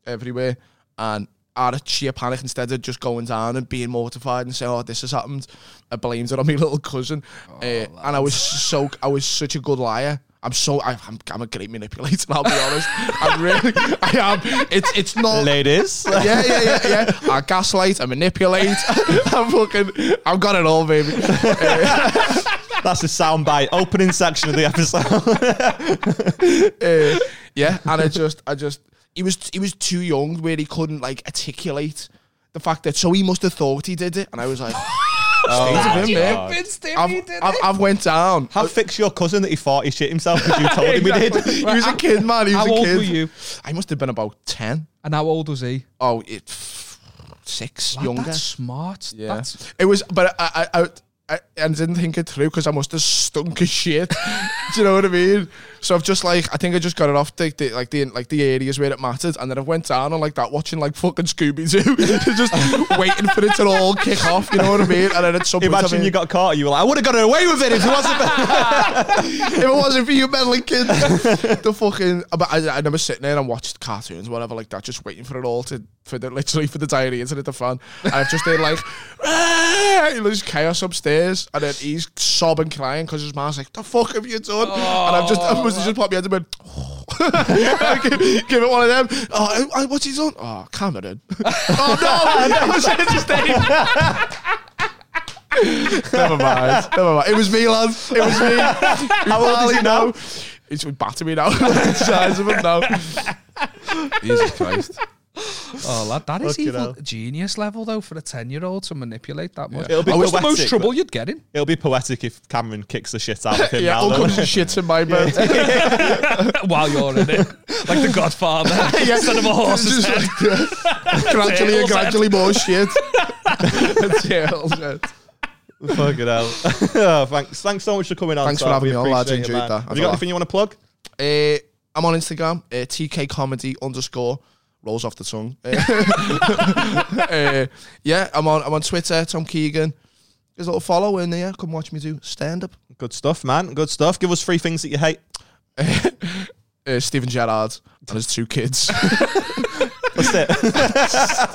everywhere, and out of sheer panic, instead of just going down and being mortified and saying, "Oh, this has happened," I blamed it on my little cousin, uh, and I was so I was such a good liar. I'm so I, I'm I'm a great manipulator. I'll be honest. I'm really I am. It's it's not Ladies. yeah, yeah, yeah, yeah. I gaslight, I manipulate. I'm fucking, I've got it all, baby. That's the soundbite. Opening section of the episode. Uh, yeah, and I just, I just, he was, he was too young where he couldn't like articulate the fact that. So he must have thought he did it, and I was like, Stains of him, mate. God. I've, I've. I've went down. How thick's your cousin that he thought he shit himself because you told him he did? he was a kid, man. He was How a old kid. were you? I must have been about ten. And how old was he? Oh, it, six, Lad, younger. That's smart. Yeah, That's, it was, but I, I, I, I, I didn't think it through because I must have stunk as shit. Do you know what I mean? So I've just like, I think I just got it off the, the like the like the areas where it mattered, and then I went down on like that, watching like fucking Scooby Doo, just waiting for it to all kick off. You know what I mean? And then at some Imagine mean, you got caught. You were like, I would have got away with it if it wasn't. for-" if it wasn't for you meddling kids, the fucking. But I, I remember sitting there and watched cartoons, whatever, like that, just waiting for it all to, for the literally for the diarrhea to hit the fan. And I'm just there like, "Ah!" you know, there's chaos upstairs, and then he's sobbing, crying because his mom's like, "The fuck have you done?" and I'm just, I must have just popped my head and give, give it one of them. Oh, I- I- oh, what's he on? Oh, Cameron. oh no, I just Never mind. Never mind. It was me, lad. It was me. How old is he now? He's batter me now. the size of him now. Jesus Christ. Oh, lad, that is Fucking evil. hell. Genius level, though, for a 10 year old to manipulate that much. It'll be I was the most poetic, trouble but- you'd get in. It'll be poetic if Cameron kicks the shit out of him Yeah, now. all though. comes and shits in my bed. while you're in it. Like the Godfather. Instead of a horse's Just head. like, yeah. gradually and Tails gradually more shit. Tails head. Fucking hell. Oh, thanks, thanks so much for coming on. Thanks for Sam. having We me on, lads. appreciate it, Enjoyed man. that. Have you got anything you want to plug? Uh, I'm on Instagram, uh, TK Comedy underscore rolls off the tongue. Uh, yeah, I'm on I'm on Twitter, Tom Keegan. There's a little follow in there. Come watch me do stand up. Good stuff, man. Good stuff. Give us three things that you hate. Uh, Steven Gerrard and his two kids. That's it.